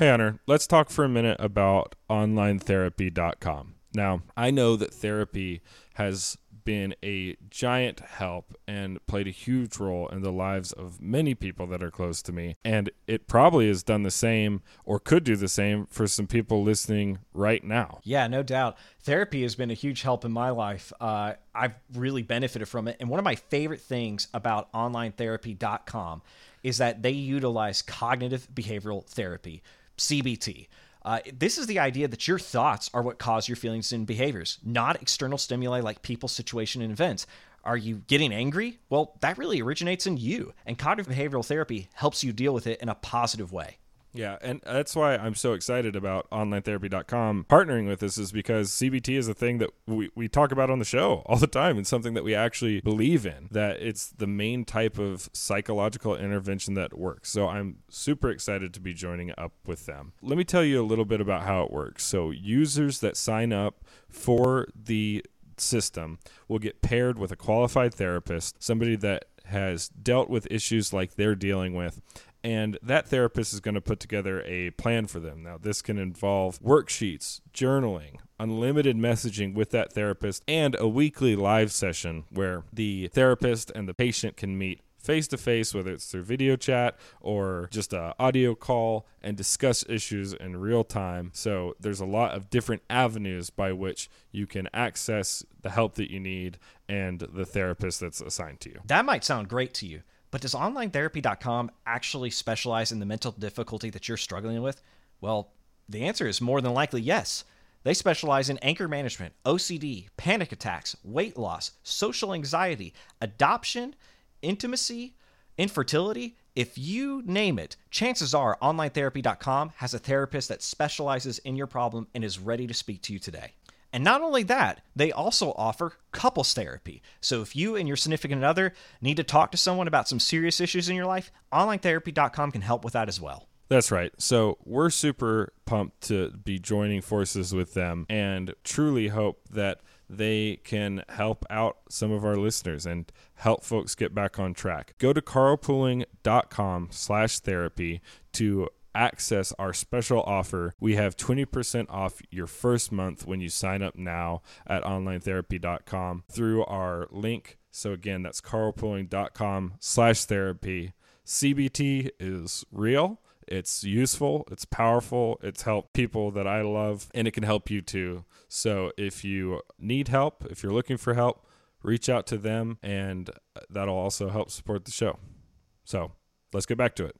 Hey, Hunter, let's talk for a minute about onlinetherapy.com. Now, I know that therapy has been a giant help and played a huge role in the lives of many people that are close to me. And it probably has done the same or could do the same for some people listening right now. Yeah, no doubt. Therapy has been a huge help in my life. Uh, I've really benefited from it. And one of my favorite things about onlinetherapy.com is that they utilize cognitive behavioral therapy, CBT. Uh, this is the idea that your thoughts are what cause your feelings and behaviors, not external stimuli like people, situation, and events. Are you getting angry? Well, that really originates in you, and cognitive behavioral therapy helps you deal with it in a positive way. Yeah, and that's why I'm so excited about onlinetherapy.com partnering with us is because CBT is a thing that we, we talk about on the show all the time and something that we actually believe in, that it's the main type of psychological intervention that works. So I'm super excited to be joining up with them. Let me tell you a little bit about how it works. So users that sign up for the system will get paired with a qualified therapist, somebody that has dealt with issues like they're dealing with and that therapist is going to put together a plan for them. Now, this can involve worksheets, journaling, unlimited messaging with that therapist, and a weekly live session where the therapist and the patient can meet face to face, whether it's through video chat or just a audio call, and discuss issues in real time. So there's a lot of different avenues by which you can access the help that you need and the therapist that's assigned to you. That might sound great to you. But does onlinetherapy.com actually specialize in the mental difficulty that you're struggling with? Well, the answer is more than likely yes. They specialize in anger management, OCD, panic attacks, weight loss, social anxiety, adoption, intimacy, infertility. If you name it, chances are onlinetherapy.com has a therapist that specializes in your problem and is ready to speak to you today. And not only that, they also offer couples therapy. So if you and your significant other need to talk to someone about some serious issues in your life, onlinetherapy.com can help with that as well. That's right. So we're super pumped to be joining forces with them and truly hope that they can help out some of our listeners and help folks get back on track. Go to carlpooling.com slash therapy to access our special offer. We have 20% off your first month when you sign up now at onlinetherapy.com through our link. So again, that's carlpooling.com slash therapy. CBT is real. It's useful, it's powerful, it's helped people that I love, and it can help you too. So if you need help, if you're looking for help, reach out to them, and that'll also help support the show. So let's get back to it.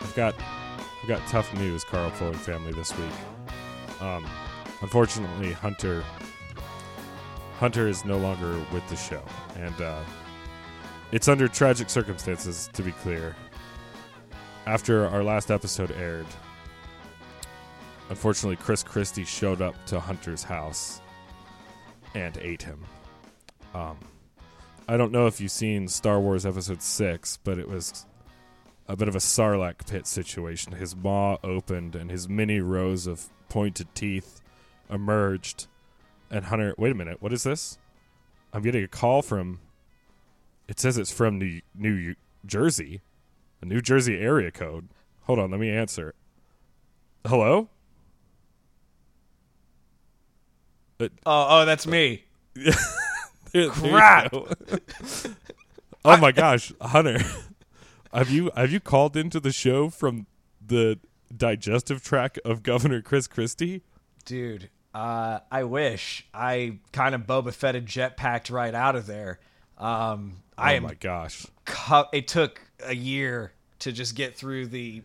I've got I've got tough news, Carlpooling family, this week. Um, unfortunately, Hunter Hunter is no longer with the show, and uh, it's under tragic circumstances. To be clear, after our last episode aired, unfortunately, Chris Christie showed up to Hunter's house and ate him. Um, I don't know if you've seen Star Wars Episode 6, but it was a bit of a Sarlacc pit situation. His maw opened and his many rows of pointed teeth emerged. And Hunter, wait a minute, what is this? I'm getting a call from. It says it's from New, New Jersey, a New Jersey area code. Hold on, let me answer. Hello? Uh, oh, oh, that's me. There- there Crap. go. oh my gosh, Hunter. Have you have you called into the show from the digestive tract of Governor Chris Christie? Dude, uh, I wish I kind of Boba Fetted jetpacked right out of there. Um, I oh am my gosh. cu- it took a year to just get through the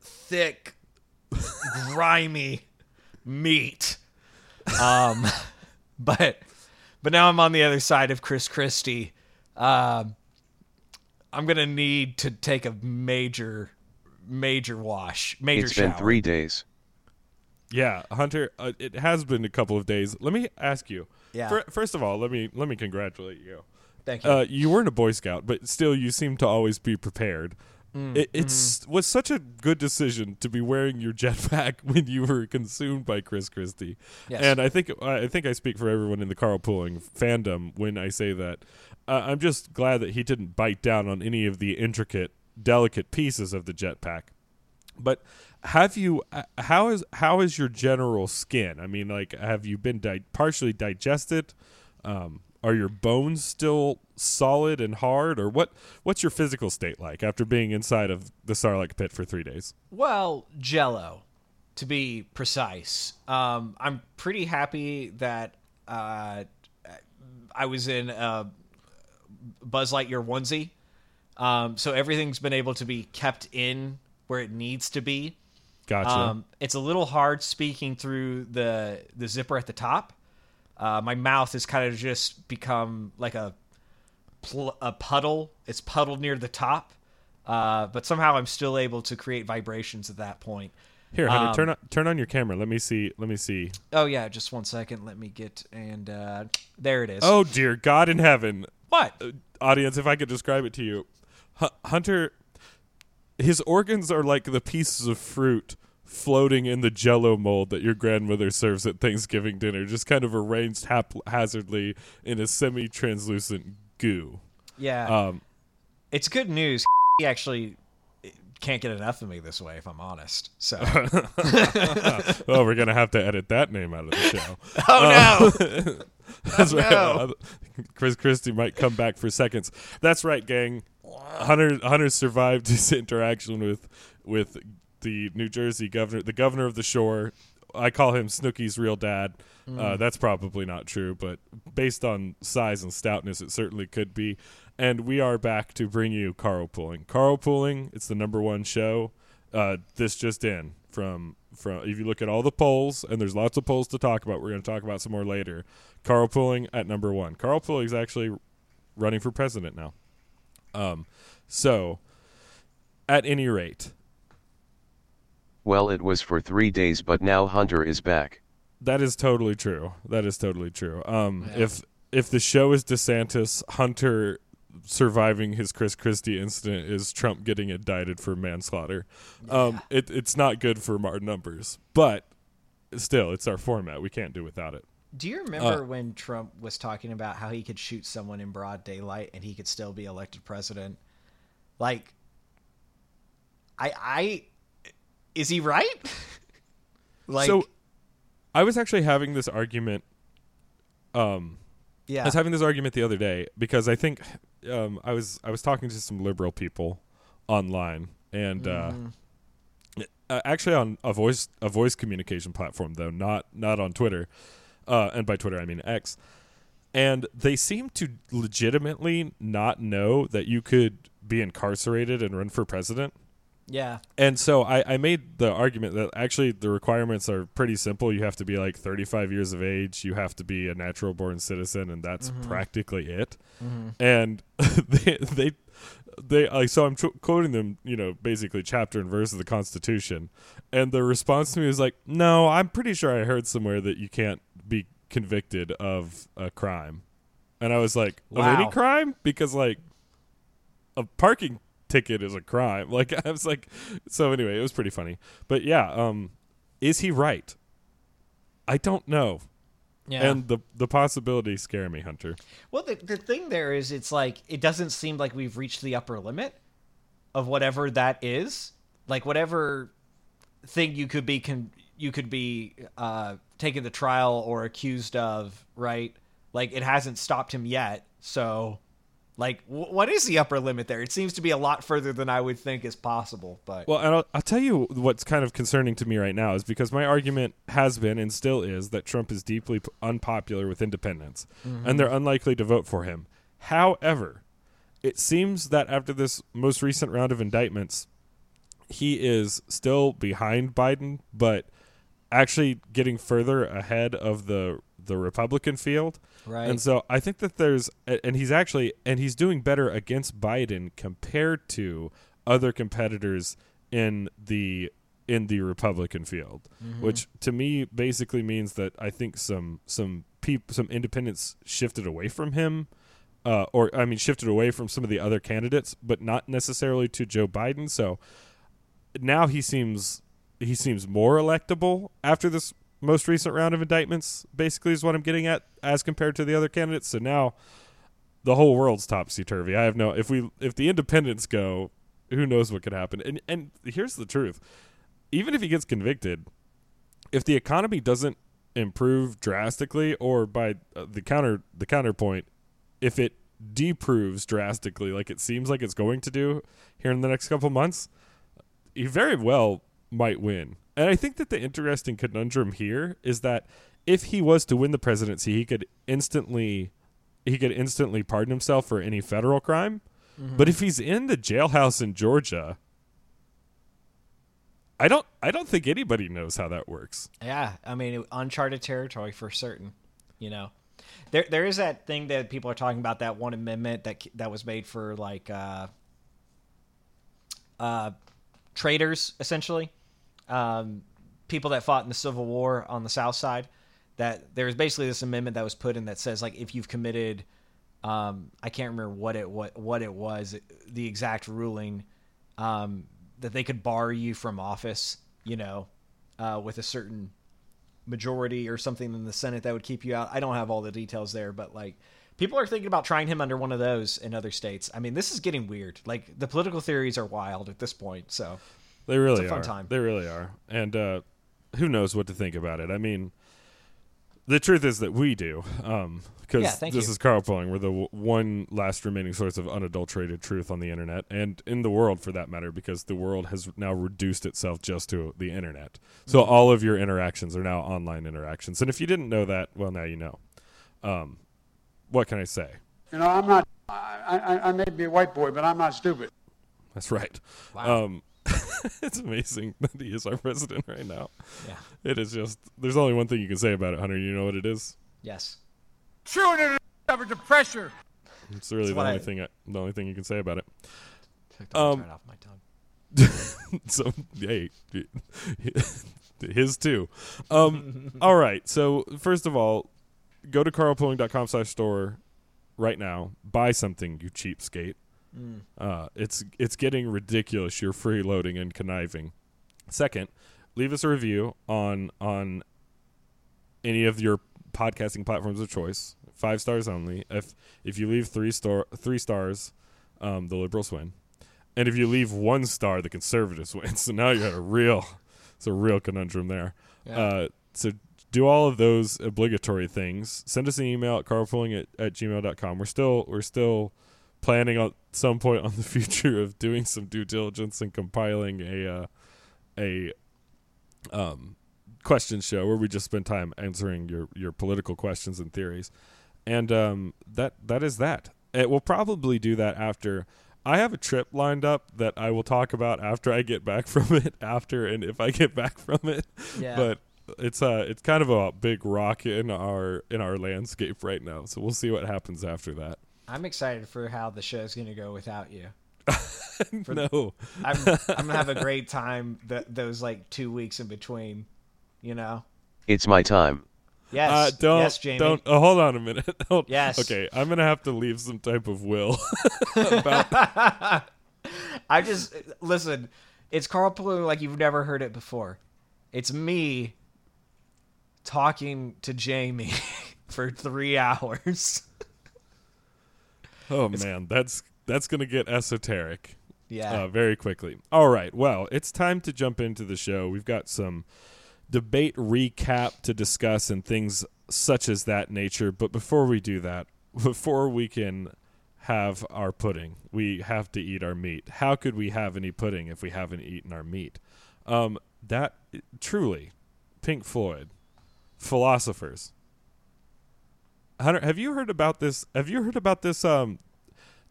thick, grimy meat. Um, but but now I'm on the other side of Chris Christie. Um, I'm gonna need to take a major, major wash, major It's shower. been three days. Yeah, Hunter, uh, it has been a couple of days. Let me ask you. Yeah. fir- first of all, let me let me congratulate you. Thank you. Uh, you weren't a Boy Scout, but still, you seem to always be prepared. Mm, it it's mm-hmm. was such a good decision to be wearing your jetpack when you were consumed by Chris Christie. Yes. And I think I think I speak for everyone in the carlpooling fandom when I say that. Uh, I'm just glad that he didn't bite down on any of the intricate, delicate pieces of the jetpack. But have you? Uh, how is how is your general skin? I mean, like, have you been di- partially digested? Um, are your bones still solid and hard or what what's your physical state like after being inside of the sarlacc pit for three days? Well jello to be precise. Um, i'm pretty happy that uh, i was in a buzz lightyear onesie. Um, so everything's been able to be kept in where it needs to be. Gotcha. Um, it's a little hard speaking through the the zipper at the top uh, my mouth has kind of just become like a pl- a puddle. It's puddled near the top, uh, but somehow I'm still able to create vibrations at that point. Here, Hunter, um, turn on turn on your camera. Let me see. Let me see. Oh yeah, just one second. Let me get and uh, there it is. Oh dear God in heaven! What uh, audience? If I could describe it to you, H- Hunter, his organs are like the pieces of fruit floating in the jello mold that your grandmother serves at Thanksgiving dinner, just kind of arranged haphazardly in a semi translucent goo. Yeah. Um, it's good news. He actually can't get enough of me this way, if I'm honest. So, well, we're gonna have to edit that name out of the show. oh no! Uh, that's oh, right. No. Chris Christie might come back for seconds. That's right, gang. Hunter Hunter survived his interaction with with the New Jersey governor, the governor of the shore. I call him Snooki's real dad. Mm. Uh, that's probably not true, but based on size and stoutness, it certainly could be. And we are back to bring you Carlpooling. Carlpooling, it's the number one show. Uh, this just in from from if you look at all the polls, and there's lots of polls to talk about. We're going to talk about some more later. Carlpooling at number one. Carlpooling is actually running for president now. Um, so at any rate, well, it was for three days, but now Hunter is back. That is totally true. That is totally true. Um, yeah. if if the show is DeSantis, Hunter surviving his Chris Christie incident is Trump getting indicted for manslaughter. Yeah. Um, it, it's not good for our numbers, but still, it's our format. We can't do without it. Do you remember uh, when Trump was talking about how he could shoot someone in broad daylight and he could still be elected president? Like, I I is he right? like So I was actually having this argument um yeah. I was having this argument the other day because I think um, I was I was talking to some liberal people online and uh, mm. uh, actually on a voice a voice communication platform though not not on Twitter uh, and by Twitter I mean X and they seem to legitimately not know that you could be incarcerated and run for president yeah. And so I, I made the argument that actually the requirements are pretty simple. You have to be like 35 years of age, you have to be a natural born citizen, and that's mm-hmm. practically it. Mm-hmm. And they, they, they, like, so I'm tr- quoting them, you know, basically chapter and verse of the Constitution. And the response to me was like, no, I'm pretty sure I heard somewhere that you can't be convicted of a crime. And I was like, wow. of any crime? Because, like, a parking ticket is a crime. Like I was like, so anyway, it was pretty funny. But yeah, um, is he right? I don't know. Yeah. And the the possibilities scare me, Hunter. Well, the the thing there is, it's like it doesn't seem like we've reached the upper limit of whatever that is. Like whatever thing you could be con- you could be uh, taken to trial or accused of, right? Like it hasn't stopped him yet. So like, w- what is the upper limit there? It seems to be a lot further than I would think is possible. But well, and I'll, I'll tell you what's kind of concerning to me right now is because my argument has been and still is that Trump is deeply p- unpopular with independents, mm-hmm. and they're unlikely to vote for him. However, it seems that after this most recent round of indictments, he is still behind Biden, but actually getting further ahead of the the Republican field. Right. And so I think that there's, and he's actually, and he's doing better against Biden compared to other competitors in the in the Republican field, mm-hmm. which to me basically means that I think some some people some independents shifted away from him uh, or I mean, shifted away from some of the other candidates, but not necessarily to Joe Biden. So now he seems he seems more electable after this most recent round of indictments. Basically, is what I'm getting at as compared to the other candidates. So now the whole world's topsy turvy. I have no if we if the independents go, who knows what could happen. And and here's the truth: even if he gets convicted, if the economy doesn't improve drastically, or by uh, the counter the counterpoint, if it deproves drastically, like it seems like it's going to do here in the next couple months, he very well might win. And I think that the interesting conundrum here is that if he was to win the presidency, he could instantly he could instantly pardon himself for any federal crime. But if he's in the jailhouse in Georgia, I don't I don't think anybody knows how that works. Yeah, I mean, uncharted territory for certain. You know, there there is that thing that people are talking about that one amendment that that was made for like uh, uh, traitors, essentially, um, people that fought in the Civil War on the South Side. That there's basically this amendment that was put in that says like if you've committed, um, I can't remember what it what what it was, the exact ruling, um, that they could bar you from office. You know, uh, with a certain majority or something in the Senate that would keep you out. I don't have all the details there, but like people are thinking about trying him under one of those in other states. I mean, this is getting weird. Like the political theories are wild at this point. So They really a fun are. time. They really are. And uh, who knows what to think about it? I mean, the truth is that we do. Um, because Yeah, this you. is Carlpooling. We're the w- one last remaining source of unadulterated truth on the internet and in the world, for that matter, because the world has now reduced itself just to the internet. So Mm-hmm. all of your interactions are now online interactions. And if you didn't know that, well, now you know. Um, what can I say? You know, I'm not. I, I, I may be a white boy, but I'm not stupid. That's right. Wow. Um, it's amazing that he is our president right now. yeah, It is just. There's only one thing you can say about it, Hunter. You know what it is. yes, Chewing it under the pressure. It's really It's the only I- thing. I, the only thing you can say about it. took the words Um, right off my tongue. so hey, his too. Um, all right. So first of all, go to carlpooling.com slash store right now. Buy something, you cheapskate. Uh, it's it's getting ridiculous. You're freeloading and conniving. Second, leave us a review on on any of your podcasting platforms of choice. Five stars only. If if you leave three star three stars, um, the liberals win. And if you leave one star, the conservatives win. So now you're at a real, it's a real conundrum there. Uh, so do all of those obligatory things. Send us an email at carlpooling at, at gmail.com. We're still, we're still planning on some point on the future of doing some due diligence and compiling a, uh, a, um, question show where we just spend time answering your, your political questions and theories. And, um, that, that is that. It will probably do that after I have a trip lined up that I will talk about after I get back from it. After and if I get back from it, Yeah. but it's uh it's kind of a big rock in our in our landscape right now. So we'll see what happens after that. I'm excited for how the show's going to go without you. no, I'm I'm gonna have a great time. Th- those like two weeks in between, you know. It's my time. Yes, uh, don't yes, Jamie. don't. Oh, hold on a minute. Hold- Yes. Okay, I'm gonna have to leave some type of will. I just listen. It's Carlpooling like you've never heard it before. It's me talking to Jamie for three hours. Oh man, that's that's gonna get esoteric. Yeah. uh, very quickly. All right. Well, it's time to jump into the show. We've got some debate recap to discuss and things such as that nature. But before we do that, before we can have our pudding, we have to eat our meat. How could we have any pudding if we haven't eaten our meat? Um, that truly, Pink Floyd, philosophers. Hunter, have you heard about this? Have you heard about this? Um,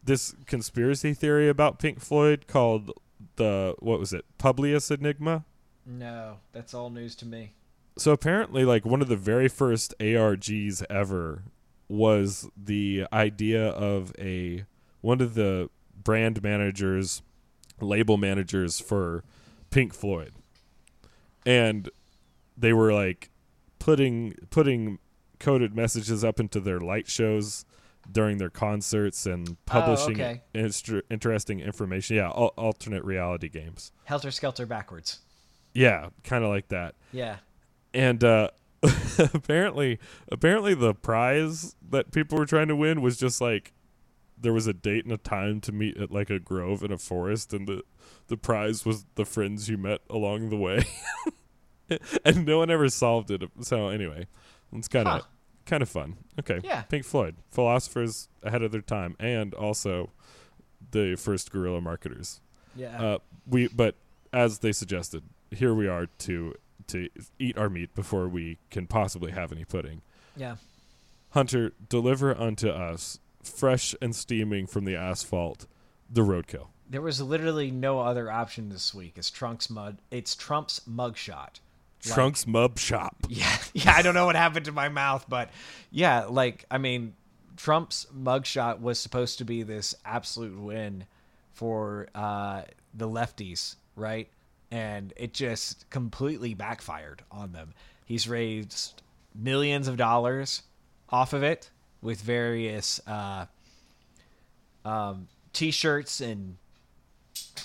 this conspiracy theory about Pink Floyd called the what was it? Publius Enigma. no, that's all news to me. So apparently, like one of the very first ARGs ever was the idea of a one of the brand managers, label managers for Pink Floyd, and they were like putting putting coded messages up into their light shows during their concerts and publishing okay. instru- interesting information. Yeah, al- alternate reality games. Helter Skelter backwards. Yeah, kind of like that. Yeah. And uh, apparently, apparently the prize that people were trying to win was just like there was a date and a time to meet at like a grove in a forest, and the the prize was the friends you met along the way. and no one ever solved it. So anyway, it's kind of Huh. kind of fun. Okay, Yeah. Pink Floyd, philosophers ahead of their time, and also the first guerrilla marketers. Yeah. Uh, we but as they suggested, here we are to to eat our meat before we can possibly have any pudding. yeah. Hunter, deliver unto us, fresh and steaming from the asphalt, the roadkill. There was literally no other option this week. It's Trump's mud. It's Trump's mugshot. Like- Trunks Mub Shop. Yeah, yeah. I don't know what happened to my mouth, but yeah, like I mean, Trump's mugshot was supposed to be this absolute win for uh, the lefties, right? And it just completely backfired on them. He's raised millions of dollars off of it with various uh, um, t-shirts and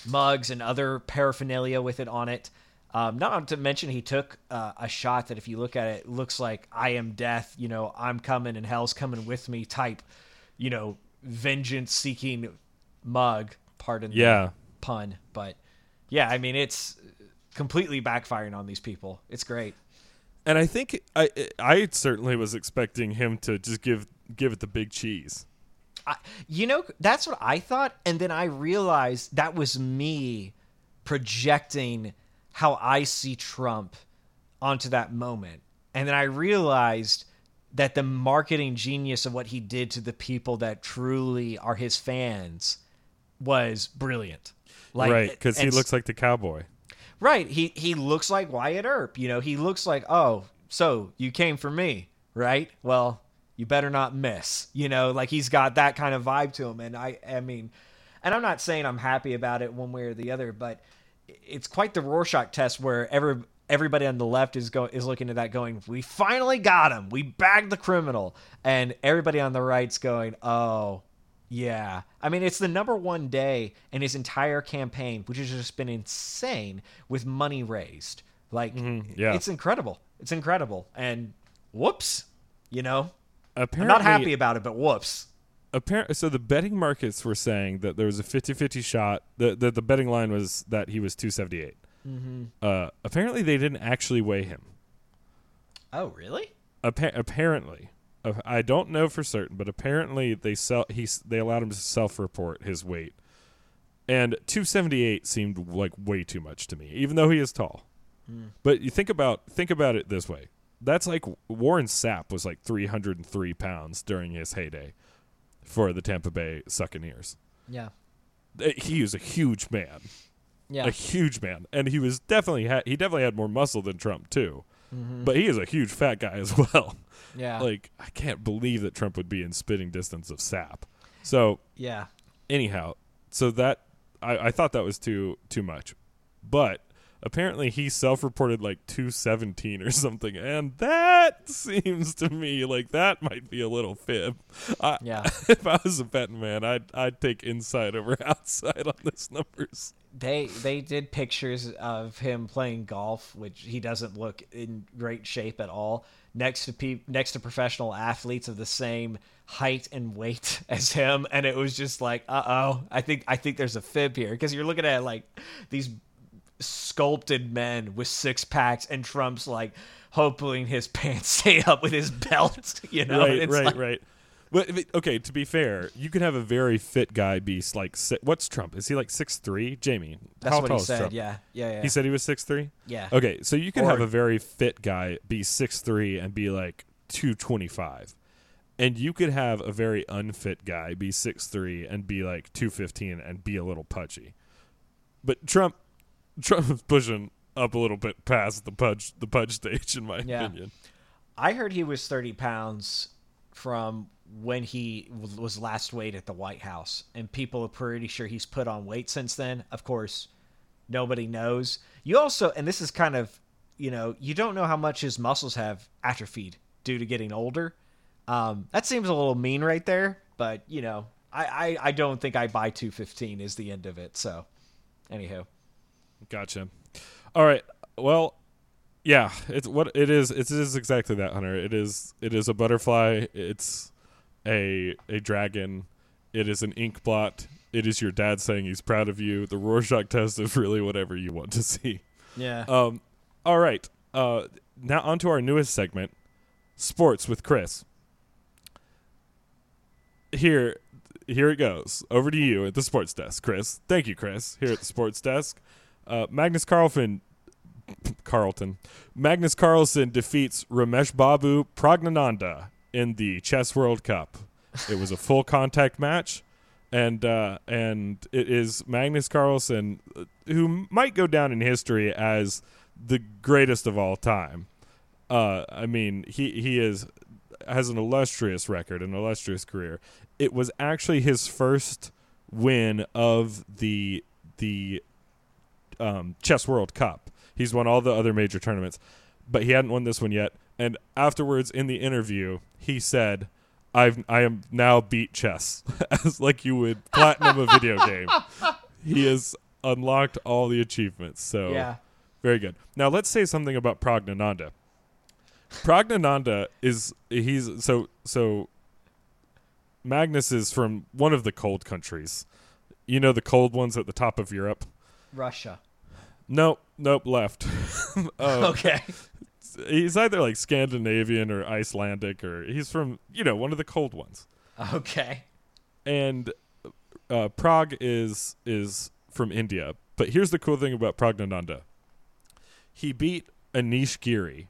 mugs and other paraphernalia with it on it. Um, not to mention, he took uh, a shot that, if you look at it, looks like "I am death." You know, I'm coming and hell's coming with me type. You know, vengeance-seeking mug. Pardon Yeah. the pun, but yeah, I mean, it's completely backfiring on these people. It's great. And I think I I certainly was expecting him to just give give it the big cheese. I, you know, that's what I thought, and then I realized that was me projecting how I see Trump onto that moment, and then I realized that the marketing genius of what he did to the people that truly are his fans was brilliant. Like, right, because he looks like the cowboy. Right. He he looks like Wyatt Earp. You know, he looks like, oh, so you came for me, right? Well, you better not miss. You know, like he's got that kind of vibe to him. And I I mean, and I'm not saying I'm happy about it one way or the other, but it's quite the Rorschach test where every everybody on the left is go is looking at that going, we finally got him. We bagged the criminal. And everybody on the right's going, oh, yeah. I mean, it's the number one day in his entire campaign, which has just been insane with money raised. Like, mm-hmm. yeah. it's incredible. It's incredible. And whoops, you know, I'm Apparently, not happy about it, but whoops. Appar- so the betting markets were saying that there was a 50-50 shot. that the the betting line was that he was 278. Mm-hmm. Uh, apparently, they didn't actually weigh him. Oh, really? Appa- apparently, uh, I don't know for certain, but apparently they sell he they allowed him to self-report his weight, and 278 seemed like way too much to me, even though he is tall. But you think about think about it this way: that's like Warren Sapp was like 303 pounds during his heyday for the Tampa Bay Buccaneers. Yeah. Uh, He is a huge man, Yeah. a huge man, and he was definitely had he definitely had more muscle than Trump too. But he is a huge fat guy as well. yeah. Like I can't believe that Trump would be in spitting distance of Sapp. So yeah. anyhow, so that I, I thought that was too too much, but apparently he self-reported like 217 or something, and that seems to me like that might be a little fib. I, Yeah. if I was a betting man, I'd I'd take inside over outside on this numbers. They they did pictures of him playing golf, which he doesn't look in great shape at all. Next to pe- next to professional athletes of the same height and weight as him, and it was just like, uh oh, I think I think there's a fib here because you're looking at like these sculpted men with six packs, and Trump's like hoping his pants stay up with his belt, you know? right, right, like- right. But okay, to be fair, you could have a very fit guy be like what's Trump? Is he like six three? Jamie, That's how what tall he is said. Trump? Yeah, yeah, yeah. He said he was six three. yeah. Okay, so you could Or- have a very fit guy be six three and be like two twenty five, and you could have a very unfit guy be six three and be like two fifteen and be a little pudgy. But Trump, Trump is pushing up a little bit past the pudge the pudge stage, in my Yeah. opinion. I heard he was 30 pounds from when he w- was last weighed at the White House, and people are pretty sure he's put on weight since then. Of course, nobody knows. You also, and this is kind of, you know, you don't know how much his muscles have atrophied due to getting older. Um, that seems a little mean right there. but you know, I, I, I don't think I buy 215 is the end of it. So, anywho, Gotcha. All right. Well, yeah, it's what it is. It is exactly that, Hunter. It is. It is a butterfly. It's a a dragon. It is an ink blot. It is your dad saying he's proud of you. The Rorschach test is really whatever you want to see. yeah. Um. All right. Uh. Now on to our newest segment, sports with Chris. Here, here it goes. Over to you at the sports desk, Chris. Thank you, Chris. Here at the sports desk, uh, Magnus Carlton. Carlton. Magnus Carlsen defeats Ramesh Babu Pragnananda in the Chess World Cup. It was a full contact match, and uh, and it is Magnus Carlsen uh, who might go down in history as the greatest of all time. Uh, I mean, he he is has an illustrious record, an illustrious career. It was actually his first win of the the um, chess World Cup. He's won all the other major tournaments, but he hadn't won this one yet. And afterwards, in the interview, he said, "I've I am now beat chess as like you would platinum a video game." He has unlocked all the achievements. So yeah. very good. Now let's say something about Pragnananda. Pragnananda is he's so so Magnus is from one of the cold countries. You know the cold ones at the top of Europe? Russia. Nope, nope, left. Uh, Okay. He's either like Scandinavian or Icelandic or he's from, you know, one of the cold ones. Okay. and uh, Prague is is from India. But here's the cool thing about Pragnananda. He beat Anish Giri.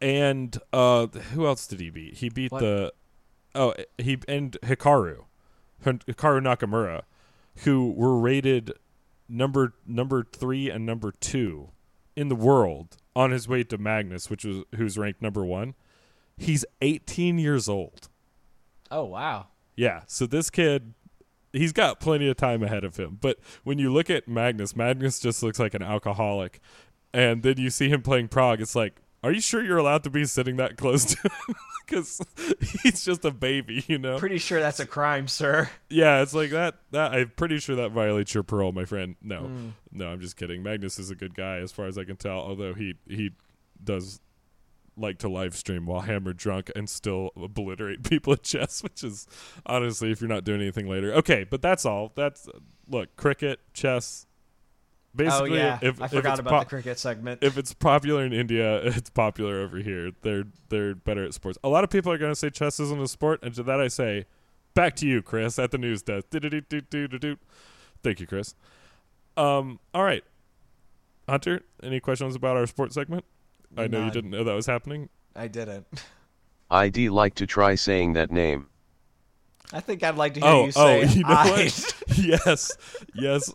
And uh, who else did he beat? He beat What? the oh he and Hikaru, Hikaru Nakamura, who were rated number number three and number two in the world on his way to Magnus, which was who's ranked number one. He's 18 years old. Oh wow. Yeah, so this kid, he's got plenty of time ahead of him. But when you look at Magnus, Magnus just looks like an alcoholic. And then you see him playing Prague. It's like, are you sure you're allowed to be sitting that close to him? Because he's just a baby, you know? Pretty sure that's a crime, sir. yeah, it's like that. That I'm pretty sure that violates your parole, my friend. No, hmm. no, I'm just kidding. Magnus is a good guy, as far as I can tell. Although he he does like to live stream while hammered drunk and still obliterate people at chess, which is honestly, if you're not doing anything later, okay. But that's all. That's look, cricket, chess. Basically, oh yeah. if, I if forgot it's about po- the cricket segment. if it's popular in India, it's popular over here. They're they're better at sports. A lot of people are going to say chess isn't a sport, and to that I say, back to you, Chris, at the news desk. Do-do-do-do-do-do. Thank you, Chris. Um, all right, Hunter. Any questions about our sports segment? I know you didn't know that was happening. I didn't. I'd like to try saying that name. I think I'd like to hear Oh, you say oh, you know I. what? yes, yes.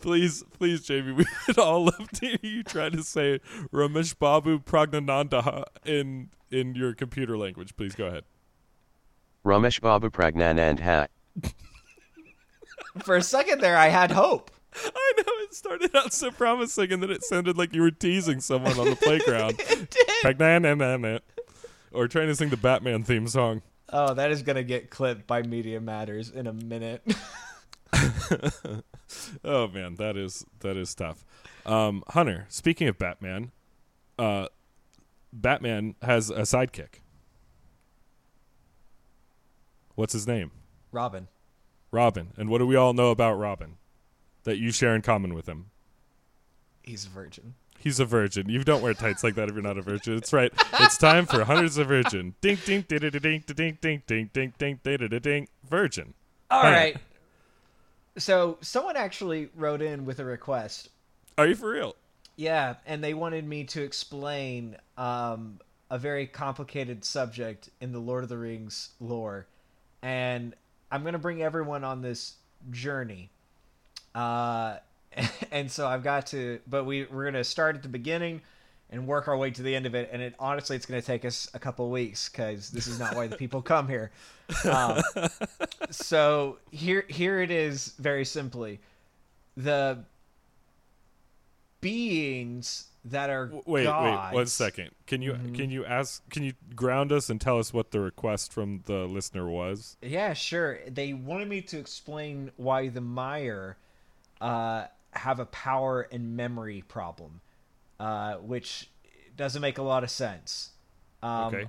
Please, please, Jamie, we would all love to hear you try to say Ramesh Babu Pragnananda in in your computer language. Please go ahead. Ramesh Babu Pragnanandha. For a second there, I had hope. I know it started out so promising, and then it sounded like you were teasing someone on the playground. Pragnananda. Or trying to sing the Batman theme song. Oh, that is gonna get clipped by Media Matters in a minute. Oh man, that is that is tough. Um, Hunter, speaking of Batman, uh, Batman has a sidekick. What's his name? Robin. Robin. And what do we all know about Robin that you share in common with him? He's a virgin. He's a virgin. You don't wear tights like that if you're not a virgin. It's right. It's time for Hunter's a virgin. Ding ding ding ding ding ding ding ding ding ding ding ding virgin. All Hunter. right. So someone actually wrote in with a request. Are you for real? Yeah, and they wanted me to explain um, a very complicated subject in the Lord of the Rings lore, and I'm gonna bring everyone on this journey. Uh, and so I've got to, but we we're gonna start at the beginning and work our way to the end of it. And it honestly, it's gonna take us a couple weeks because this is not why the people come here. Um, so here here it is very simply the beings that are Wait, gods. wait, one second. Can you can you ask? Can you ground us and tell us what the request from the listener was? Yeah, sure. They wanted me to explain why the Maiar uh, have a power and memory problem, uh, which doesn't make a lot of sense. Um, Okay.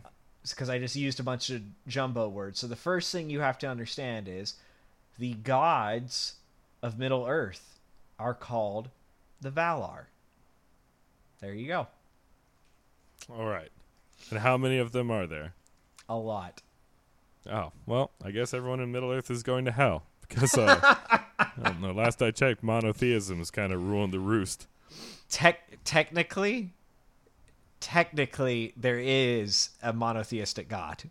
Because I just used a bunch of jumbo words. So the first thing you have to understand is the gods of Middle Earth are called the Valar. There you go. All right. And how many of them are there? A lot. Oh, well, I guess everyone in Middle Earth is going to hell because uh, I don't know. Last I checked, monotheism is kind of ruling the roost. Tech technically, technically, there is a monotheistic God.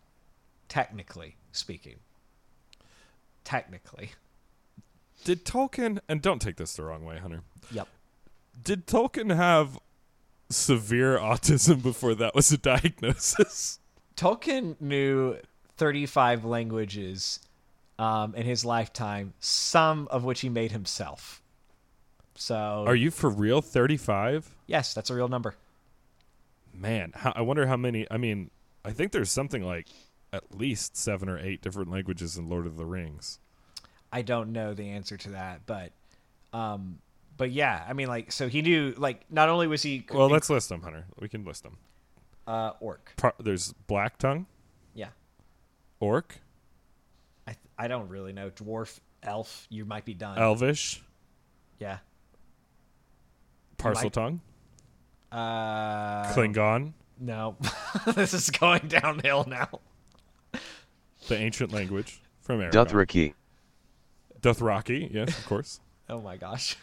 Technically speaking. Technically. Did Tolkien and don't take this the wrong way, Hunter? Yep. Did Tolkien have severe autism before that was a diagnosis? Tolkien knew 35 languages um, in his lifetime, some of which he made himself. So, Are you for real? Thirty-five? yes, that's a real number. Man, how, I wonder how many. I mean, I think there's something like at least seven or eight different languages in Lord of the Rings. I don't know the answer to that, but um but yeah, I mean like so he knew like not only was he Well, let's list them, Hunter. We can list them. uh orc. Par- there's Black Tongue, Yeah. Orc, I th- I don't really know dwarf, elf, you might be done. Elvish, Yeah. Parcel might- Tongue, Uh Klingon, no. this is going downhill now. the ancient language from Aragon. Dothraki. Dothraki, yes, of course. Oh my gosh.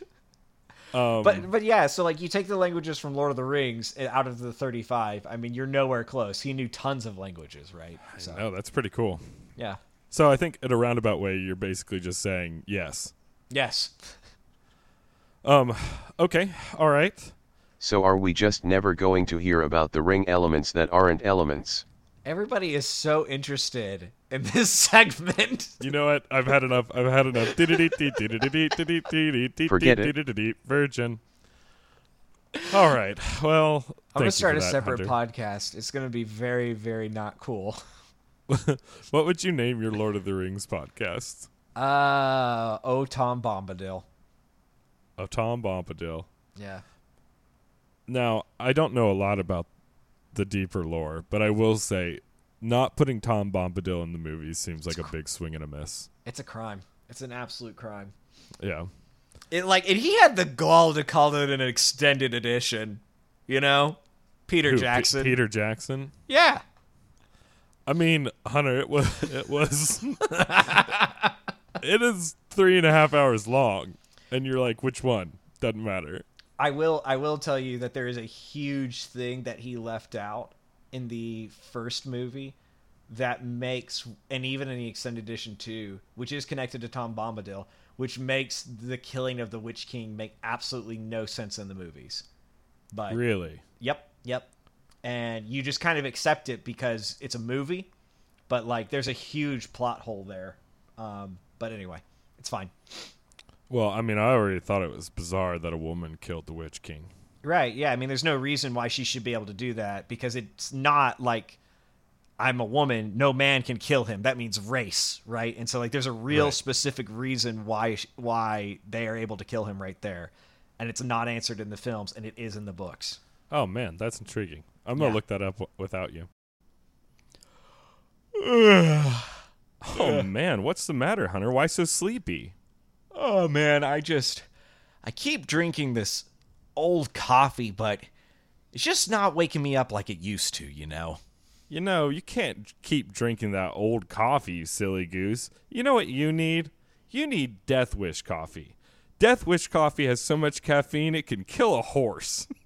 Um, But but yeah, so like you take the languages from Lord of the Rings uh, out of the 35, I mean you're nowhere close. He knew tons of languages, right? So no, that's pretty cool. yeah. So I think in a roundabout way, you're basically just saying yes. Yes. Um, okay, all right. So are we just never going to hear about the ring elements that aren't elements? Everybody is so interested in this segment. You know what? I've had enough. I've had enough. Forget it. Virgin. All right. Well, I'm thank gonna you start for a that, separate Hunter. podcast. It's gonna be very, very not cool. What would you name your Lord of the Rings podcast? Uh oh Tom Bombadil. Of Tom Bombadil. Yeah. Now, I don't know a lot about the deeper lore, but I will say, not putting Tom Bombadil in the movie seems like a big swing and a miss. It's a crime. It's an absolute crime. Yeah. It like and he had the gall to call it an extended edition. You know? Peter Who, P- Jackson. Peter Jackson. Yeah. I mean, Hunter, it was it was it is three and a half hours long, and you're like, which one? Doesn't matter. I will I will tell you that there is a huge thing that he left out in the first movie that makes and even in the extended edition too, which is connected to Tom Bombadil, which makes the killing of the Witch King make absolutely no sense in the movies. But Really? Yep, yep. And you just kind of accept it because it's a movie, but like there's a huge plot hole there. Um, but anyway, it's fine. Well, I mean, I already thought it was bizarre that a woman killed the Witch King. Right, yeah. I mean, there's no reason why she should be able to do that because it's not like I'm a woman, no man can kill him. That means race, right? And so like there's a real Right. specific reason why why they are able to kill him right there. And it's not answered in the films and it is in the books. Oh man, that's intriguing. I'm gonna Yeah. look that up w- without you. oh man, what's the matter, Hunter? Why so sleepy? Oh man, I just I keep drinking this old coffee, but it's just not waking me up like it used to, you know. You know, you can't keep drinking that old coffee, you silly goose. You know what you need? You need Death Wish coffee. Death Wish coffee has so much caffeine it can kill a horse.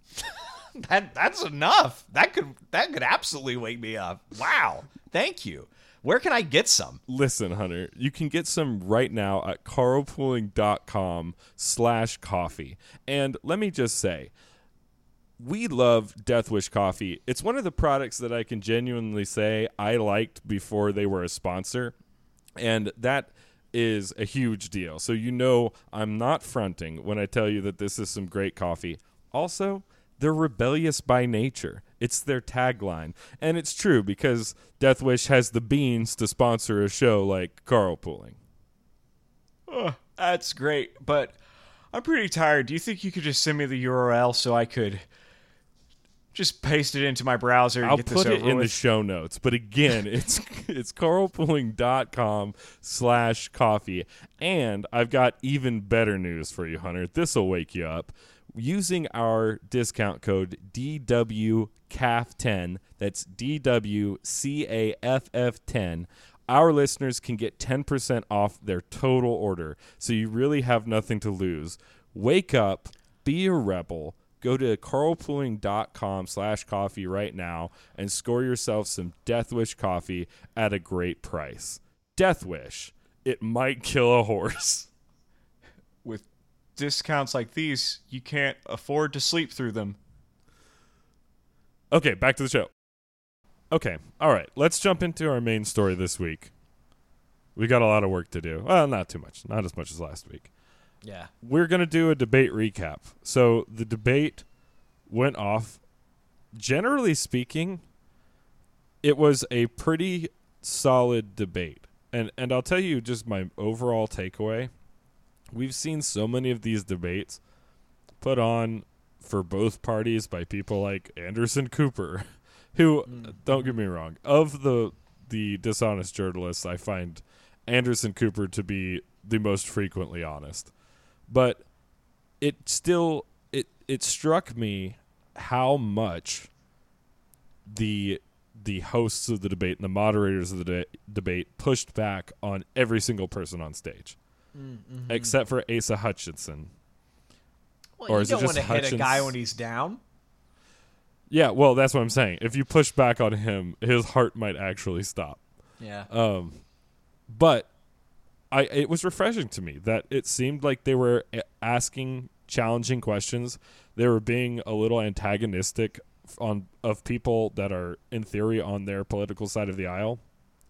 That that's enough. That could that could absolutely wake me up. Wow. Thank you. Where can I get some? Listen, Hunter, you can get some right now at carlpooling.com slash coffee. And let me just say, we love Death Wish coffee. It's one of the products that I can genuinely say I liked before they were a sponsor. And that is a huge deal. So you know I'm not fronting when I tell you that this is some great coffee. also they're rebellious by nature. It's their tagline. And it's true because Death Wish has the beans to sponsor a show like Carlpooling. Oh, that's great, but I'm pretty tired. Do you think you could just send me the URL so I could just paste it into my browser and I'll get put this it over in the show notes. But again, it's it's carlpooling.com slash coffee. And I've got even better news for you, Hunter. This'll wake you up. Using our discount code DWCAF10, that's DWCAFF10, our listeners can get 10% off their total order. So you really have nothing to lose. Wake up, be a rebel. Go to carlpooling.com slash coffee right now and score yourself some Death Wish coffee at a great price. Death Wish. It might kill a horse. with discounts like these, you can't afford to sleep through them. Okay, back to the show. Okay, all right. Let's jump into our main story this week. We got a lot of work to do. Well, not too much. Not as much as last week. Yeah. We're going to do a debate recap. So the debate went off. Generally speaking, it was a pretty solid debate. And and I'll tell you just my overall takeaway. We've seen so many of these debates put on for both parties by people like Anderson Cooper, who hmm. don't get me wrong, of the the dishonest journalists, I find Anderson Cooper to be the most frequently honest. But it still it it struck me how much the the hosts of the debate and the moderators of the de- debate pushed back on every single person on stage, except for Asa Hutchinson. Well, Or you is it don't want just to hit a guy when he's down. Yeah, well, that's what I'm saying. If you push back on him, his heart might actually stop. Yeah. Um, but I it was refreshing to me that it seemed like they were asking challenging questions. They were being a little antagonistic on of people that are in theory on their political side of the aisle.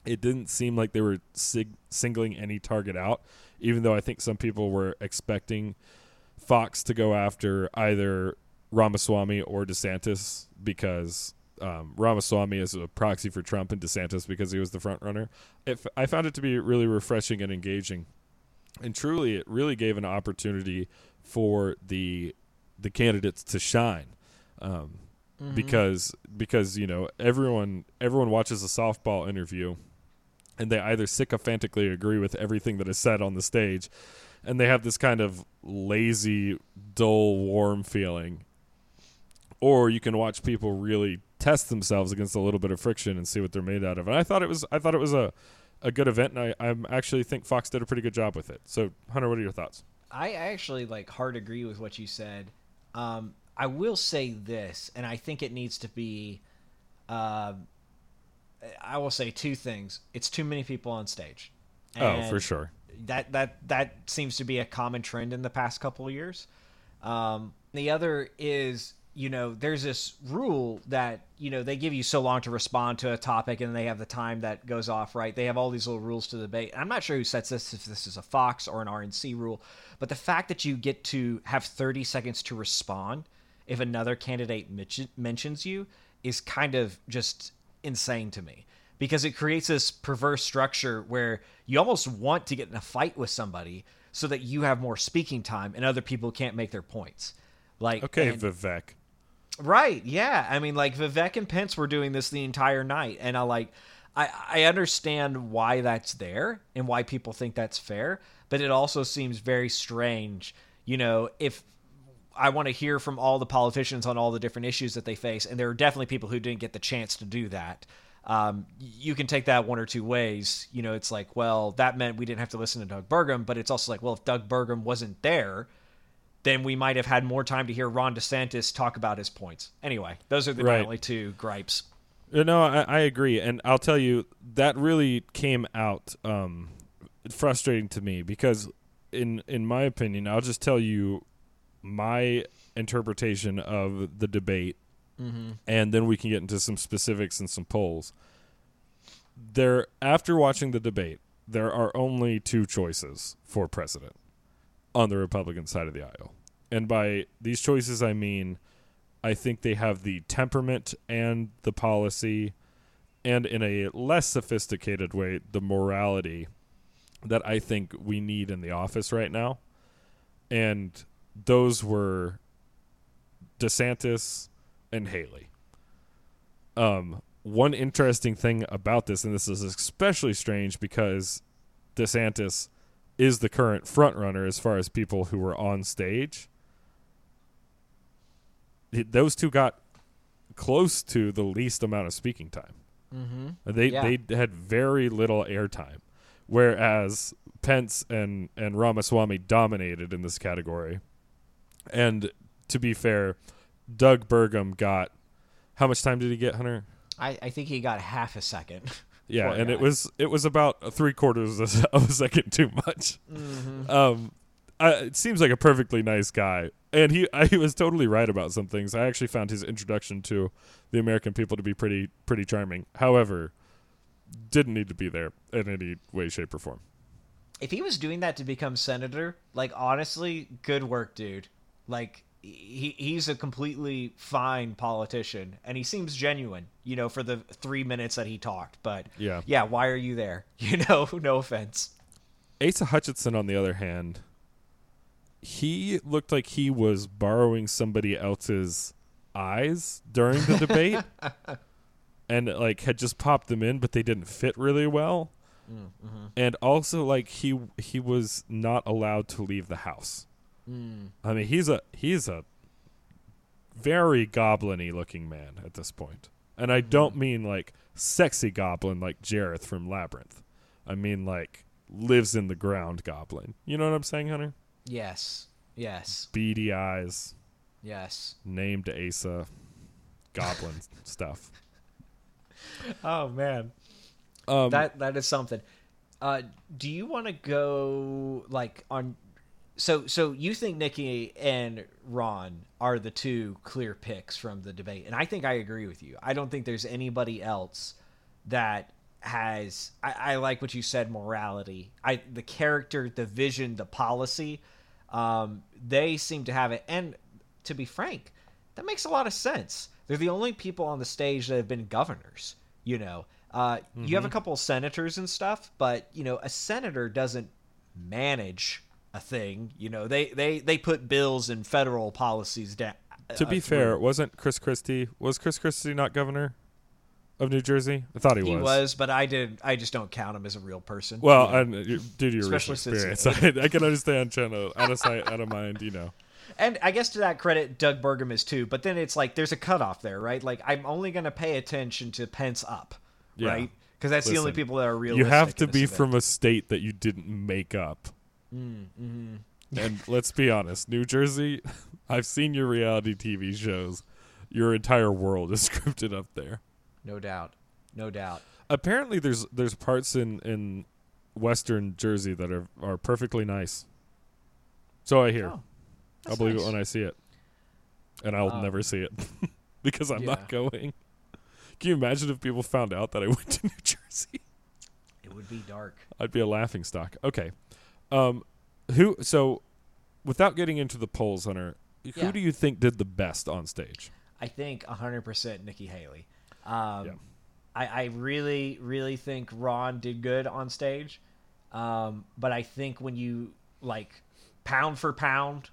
It didn't seem like they were sig- singling any target out, even though I think some people were expecting Fox to go after either Ramaswamy or DeSantis because um, Ramaswamy is a proxy for Trump and DeSantis because he was the front runner. It, f- I found it to be really refreshing and engaging, and truly, it really gave an opportunity for the the candidates to shine. Um, because because you know everyone everyone watches a softball interview and they either sycophantically agree with everything that is said on the stage and they have this kind of lazy dull warm feeling or you can watch people really test themselves against a little bit of friction and see what they're made out of and i thought it was i thought it was a a good event and i i actually think fox did a pretty good job with it so hunter what are your thoughts I actually like hard agree with what you said. Um, I will say this, and I think it needs to be. Uh, I will say two things. It's too many people on stage. oh for sure That that that seems to be a common trend in the past couple of years. Um, the other is you know there's this rule that you know they give you so long to respond to a topic and they have the time that goes off right they have all these little rules to debate i'm not sure who sets this if this is a fox or an rnc rule but the fact that you get to have 30 seconds to respond if another candidate mentions you is kind of just insane to me because it creates this perverse structure where you almost want to get in a fight with somebody so that you have more speaking time and other people can't make their points like okay and- vivek Right. Yeah. I mean, like Vivek and Pence were doing this the entire night, and I like, I I understand why that's there and why people think that's fair, but it also seems very strange. You know, if I want to hear from all the politicians on all the different issues that they face, and there are definitely people who didn't get the chance to do that. Um, you can take that one or two ways. You know, it's like, well, that meant we didn't have to listen to Doug Burgum, but it's also like, well, if Doug Burgum wasn't there, then we might have had more time to hear Ron DeSantis talk about his points. Anyway, those are the Right. only two gripes. Uh, No, I, I agree, and I'll tell you that really came out um, frustrating to me because, in in my opinion, I'll just tell you my interpretation of the debate, mm-hmm. and then we can get into some specifics and some polls. There, after watching the debate, there are only two choices for president on the Republican side of the aisle. And by these choices, I mean I think they have the temperament and the policy, and in a less sophisticated way, the morality that I think we need in the office right now. And those were DeSantis and Haley. Um, one interesting thing about this, and this is especially strange because DeSantis is the current front runner as far as people who were on stage. Those two got close to the least amount of speaking time. Mm-hmm. They Yeah. they had very little airtime, whereas Pence and and Ramaswamy dominated in this category. And to be fair, Doug Burgum got how much time did he get, Hunter? I, I think he got half a second. Yeah, and it was it was about three quarters of a- of a second too much. Mm-hmm. Um, I, it seems like a perfectly nice guy, and he I, he was totally right about some things. I actually found his introduction to the American people to be pretty pretty charming. However, didn't need to be there in any way, shape, or form. if he was doing that to become senator, like honestly, good work, dude. Like he he's a completely fine politician, and he seems genuine. You know, for the three minutes that he talked. But Yeah. yeah. Why are you there? You know, no offense. Asa Hutchinson, on the other hand, he looked like he was borrowing somebody else's eyes during the debate, and like had just popped them in, but they didn't fit really well. Mm, mm-hmm. And also, like he he was not allowed to leave the house. I mean, he's a he's a very goblin-y looking man at this point, and I don't mean like sexy goblin like Jareth from Labyrinth. I mean like lives in the ground goblin. You know what I'm saying, Hunter? Yes, yes, Beady eyes, yes. named Asa, goblin stuff. Oh man, Um, that that is something. Uh, do you want to go like on? So so you think Nikki and Ron are the two clear picks from the debate, and I think I agree with you. I don't think there's anybody else that has. I, I like what you said. Morality. I the character, the vision, the policy. Um, they seem to have it, and to be frank, that makes a lot of sense. They're the only people on the stage that have been governors. You know, uh, you have a couple of senators and stuff, but you know, a senator doesn't manage a thing. You know, they they they put bills and federal policies down. to uh, be fair, wasn't Chris Christie was Chris Christie not governor of New Jersey? I thought he, he was. was, but I did. I just don't count him as a real person. Well, you know? and uh, due to your Especially experience, I, I can understand trying to out of sight, out of mind. You know, And I guess to that credit, Doug Burgum is too. But then it's like there's a cutoff there, right? Like I'm only going to pay attention to Pence up, Yeah. right? Because that's the only people that are real. you have to be from a state that you didn't make up. Mm, mm-hmm. And let's be honest, New Jersey. I've seen your reality TV shows. Your entire world is scripted up there. No doubt, no doubt. Apparently, there's there's parts in in Western Jersey that are are perfectly nice. So I hear. Oh, I'll believe nice. it when I see it, and I'll Um, never see it because I'm not going. Can you imagine if people found out that I went to New Jersey? It would be dark. I'd be a laughing stock. Okay, um, who? So, without getting into the polls, Hunter, who Yeah. do you think did the best on stage? I think 100% Nikki Haley. Um, Yeah. I, I really, really think Ron did good on stage. Um, but I think when you, like, pound for pound,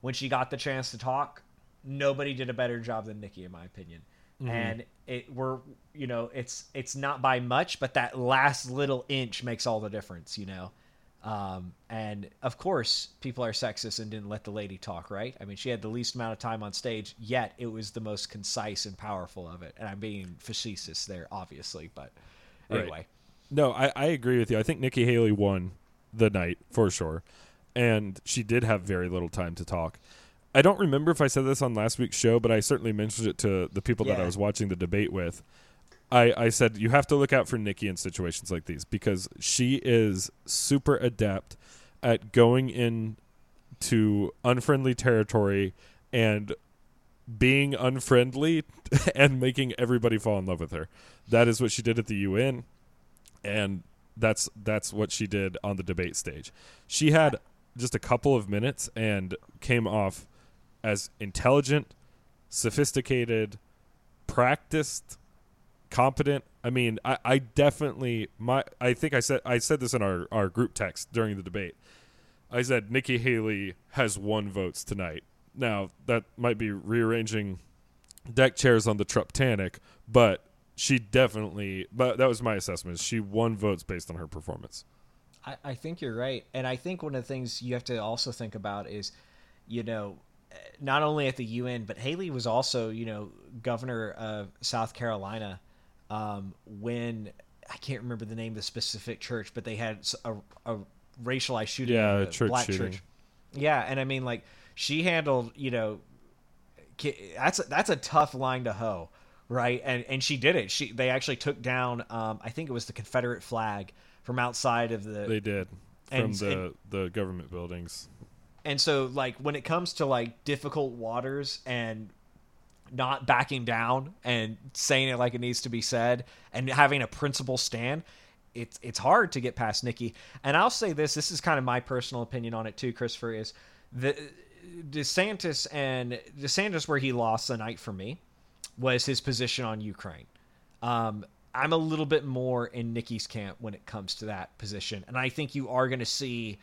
when she got the chance to talk, nobody did a better job than Nikki, in my opinion. And it we're you know it's it's not by much, but that last little inch makes all the difference, you know. Um, and of course, people are sexist and didn't let the lady talk, right? I mean, she had the least amount of time on stage, yet it was the most concise and powerful of it. And I'm being facetious there, obviously, but Right. anyway. No, I, I agree with you. I think Nikki Haley won the night for sure, and she did have very little time to talk. I don't remember if I said this on last week's show, but I certainly mentioned it to the people that I was watching the debate with. I, I said you have to look out for Nikki in situations like these because she is super adept at going in to unfriendly territory and being unfriendly and making everybody fall in love with her. That is what she did at the UN and that's that's what she did on the debate stage. She had just a couple of minutes and came off as intelligent, sophisticated, practiced, competent. I mean, I, I definitely my I think I said I said this in our, our group text during the debate. I said Nikki Haley has won votes tonight. Now that might be rearranging deck chairs on the Truptanic, but she definitely but that was my assessment. She won votes based on her performance. I, I think you're right. And I think one of the things you have to also think about is, you know, not only at the UN, but Haley was also, you know, governor of South Carolina um, when I can't remember the name of the specific church, but they had a, a racialized shooting, Yeah, a church black shooting. church. Yeah, and I mean, like she handled, you know, that's a, that's a tough line to hoe, right? And and she did it. She they actually took down, um, I think it was the Confederate flag from outside of the They did from And- the and- the government buildings. and so like when it comes to like difficult waters and not backing down and saying it like it needs to be said and having a principle stand it's it's hard to get past Nikki. And I'll say this, this is kind of my personal opinion on it too, Christopher, is the DeSantis and DeSantis where he lost the night for me was his position on Ukraine. Um, I'm a little bit more in Nikki's camp when it comes to that position, and I think you are going to see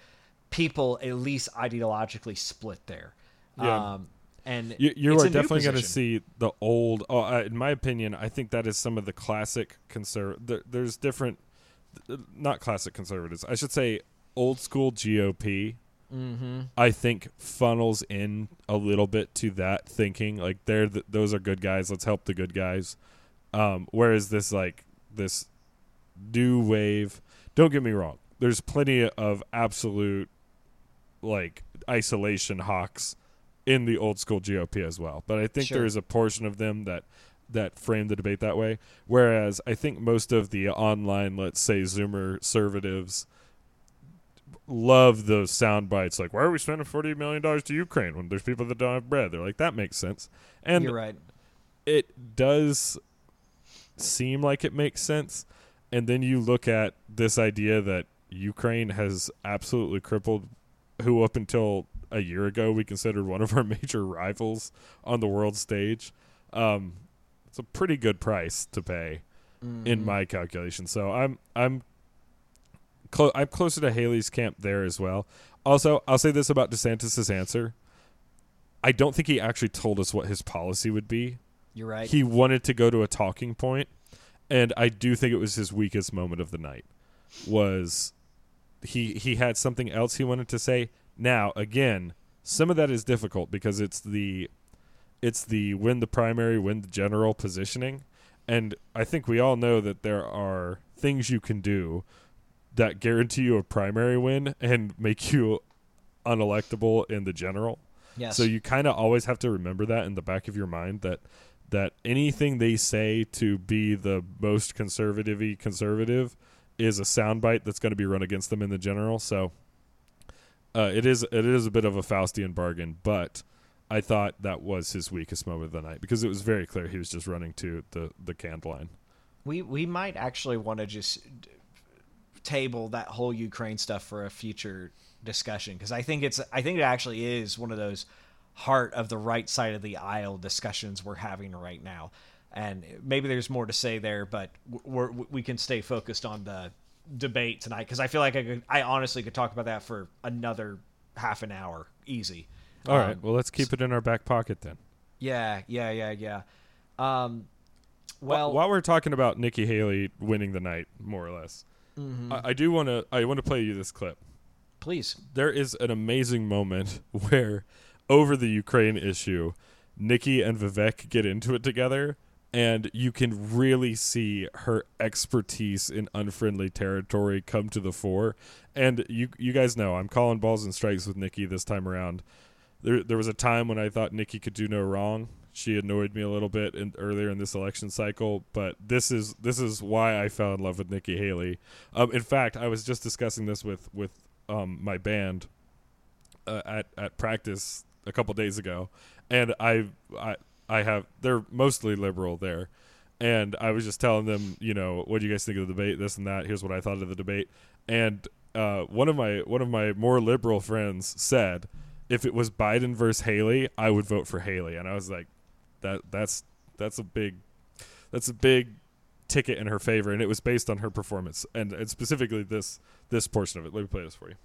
people at least ideologically split there. Yeah. Um, and You, you are definitely going to see the old. Oh, uh, in my opinion, I think that is some of the classic conserv. There, there's different, not classic conservatives. I should say old school GOP. Mm-hmm. I think funnels in a little bit to that thinking. Like they're th- those are good guys. Let's help the good guys. Um, whereas this like this new wave. Don't get me wrong. There's plenty of absolute like isolation hawks in the old school GOP as well. But I think Sure. there is a portion of them that that frame the debate that way. Whereas I think most of the online, let's say Zoomer conservatives, love those sound bites like, "Why are we spending forty million dollars to Ukraine when there's people that don't have bread?" They're like, "That makes sense," and You're right. it does seem like it makes sense. And then you look at this idea that Ukraine has absolutely crippled who up until a year ago we considered one of our major rivals on the world stage. Um, it's a pretty good price to pay in my calculation. So I'm I'm clo- I'm closer to Haley's camp there as well. Also, I'll say this about DeSantis's answer. I don't think he actually told us what his policy would be You're right. he wanted to go to a talking point and i do think it was his weakest moment of the night was he he had something else he wanted to say now again some of that is difficult because it's the it's the win the primary win the general positioning and i think we all know that there are things you can do that guarantee you a primary win and make you unelectable in the general yes. so you kind of always have to remember that in the back of your mind that that anything they say to be the most conservative conservative is a soundbite that's going to be run against them in the general. So uh, it is it is a bit of a Faustian bargain, but I thought that was his weakest moment of the night because it was very clear he was just running to the the canned line. We we might actually want to just table that whole Ukraine stuff for a future discussion because I think it's I think it actually is one of those heart of the right side of the aisle discussions we're having right now. And maybe there's more to say there, but we're, we can stay focused on the debate tonight because I feel like I could, I honestly could talk about that for another half an hour, easy. All right, Um, well let's keep it in our back pocket then. Yeah, yeah, yeah, yeah. Um, Well, while we're talking about Nikki Haley winning the night, more or less, I, I do want to I want to play you this clip. please. there is an amazing moment where over the Ukraine issue, Nikki and Vivek get into it together and you can really see her expertise in unfriendly territory come to the fore. And you you guys know I'm calling balls and strikes with Nikki this time around. There there was a time when I thought Nikki could do no wrong. She annoyed me a little bit in, earlier in this election cycle, but this is this is why I fell in love with Nikki Haley. Um, in fact, I was just discussing this with with um, my band uh, at at practice a couple days ago, and I I I have they're mostly liberal there, and I was just telling them, you know, what do you guys think of the debate? This and that. Here's what I thought of the debate, and uh, one of my one of my more liberal friends said, if it was Biden versus Haley, I would vote for Haley. And I was like, that that's that's a big that's a big ticket in her favor, and it was based on her performance and, and specifically this this portion of it. Let me play this for you.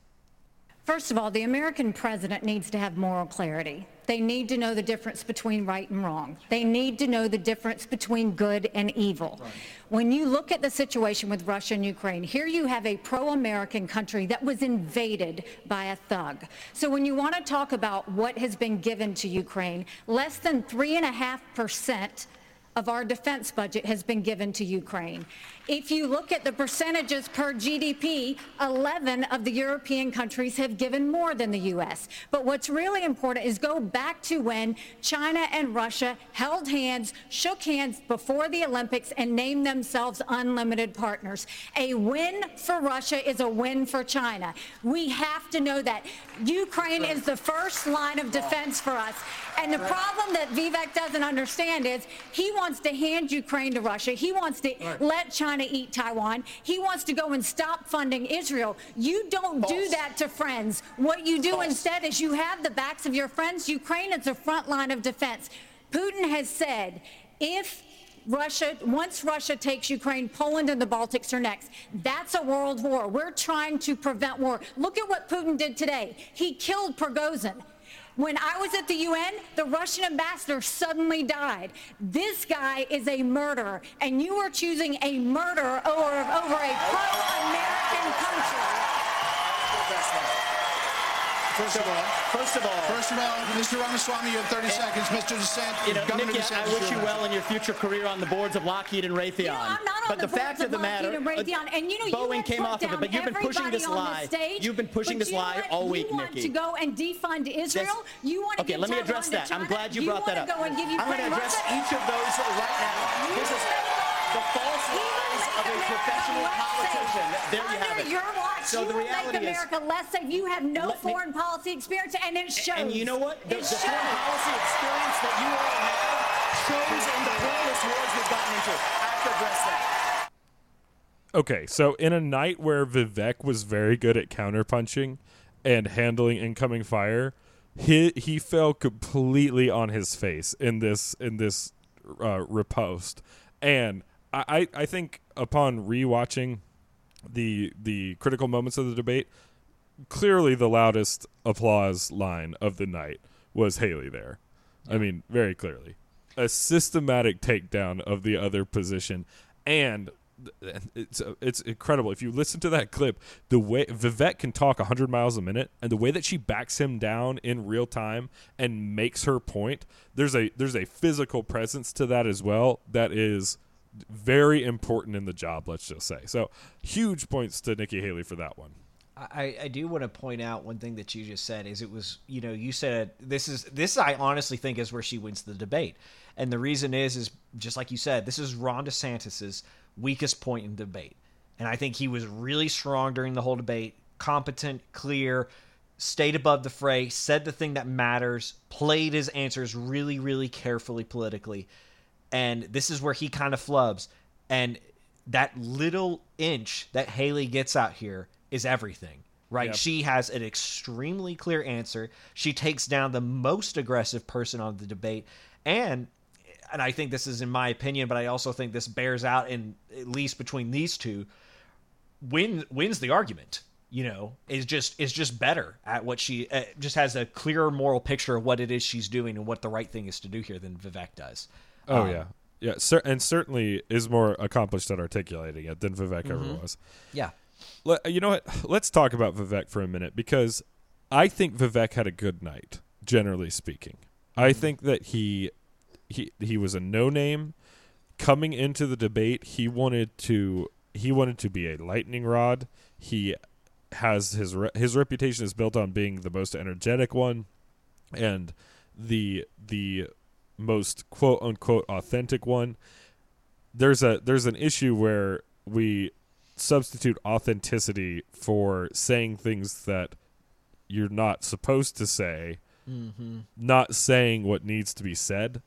First of all, the American president needs to have moral clarity. They need to know the difference between right and wrong. They need to know the difference between good and evil. Right. When you look at the situation with Russia and Ukraine, here you have a pro-American country that was invaded by a thug. So when you want to talk about what has been given to Ukraine, less than three and a half percent of our defense budget has been given to Ukraine. If you look at the percentages per GDP, 11 of the European countries have given more than the U.S. But what's really important is go back to when China and Russia held hands, shook hands before the Olympics, and named themselves unlimited partners. A win for Russia is a win for China. We have to know that. Ukraine is the first line of defense for us. And the problem that Vivek doesn't understand is he wants to hand Ukraine to Russia. He wants to let China to eat Taiwan. He wants to go and stop funding Israel. You don't False. do that to friends. What you do False. instead is you have the backs of your friends. Ukraine is the front line of defense. Putin has said if Russia, once Russia takes Ukraine, Poland and the Baltics are next. That's a world war. We're trying to prevent war. Look at what Putin did today. He killed Prigozhin. When I was at the UN, the Russian ambassador suddenly died. This guy is a murderer, and you are choosing a murderer over, over a pro-American country. First of all, first of all, first of all, Mr. Ramaswamy, you have 30 and, seconds. Mr. DeSantis, you know, Governor Nikki, DeSantis, I wish you well in your future career on the boards of Lockheed and Raytheon. You know, I'm not but the, the fact of the matter, and, Raytheon, and you know, Boeing you came off of it, but you've been pushing this lie. Stage, you've been pushing this lie want, all week, you want Nikki. to go and defund Israel. That's, you want to okay? Let me address that. China. I'm glad you, you brought that up. Go and give I'm going to address each of those right now. This is the false lies of a professional politician. There you have it. Your watch, so the reality make America is, less safe. You have no foreign me, policy experience, and it shows. And you know what? The, the foreign policy experience that you all have shows in the pointless wars we've gotten into. I have to address that. Okay, so in a night where Vivek was very good at counterpunching and handling incoming fire, he he fell completely on his face in this in this uh, riposte, and I, I think upon rewatching the the critical moments of the debate, clearly the loudest applause line of the night was Haley there. Yeah. I mean, very clearly. A systematic takedown of the other position and it's uh, it's incredible. If you listen to that clip, the way Vivek can talk 100 miles a minute, and the way that she backs him down in real time and makes her point, there's a there's a physical presence to that as well that is very important in the job, let's just say. So huge points to Nikki Haley for that one. I, I do want to point out one thing that you just said is it was you know you said this is this I honestly think is where she wins the debate and the reason is is just like you said this is Ron DeSantis's weakest point in debate and I think he was really strong during the whole debate competent clear stayed above the fray said the thing that matters played his answers really really carefully politically and this is where he kind of flubs. And that little inch that Haley gets out here is everything, right? Yep. She has an extremely clear answer. She takes down the most aggressive person on the debate, and and I think this is in my opinion, but I also think this bears out in at least between these two. Win wins the argument you know is just is just better at what she uh, just has a clearer moral picture of what it is she's doing and what the right thing is to do here than Vivek does. Oh um, yeah, yeah, cer- and certainly is more accomplished at articulating it than Vivek mm-hmm. ever was. Yeah. you know what? Let's talk about Vivek for a minute because I think Vivek had a good night, generally speaking. Mm-hmm. I think that he he he was a no name coming into the debate. He wanted to he wanted to be a lightning rod. He has his re- his reputation is built on being the most energetic one, and the the most quote unquote authentic one. There's a there's an issue where we substitute authenticity for saying things that you're not supposed to say, mm-hmm. not saying what needs to be said.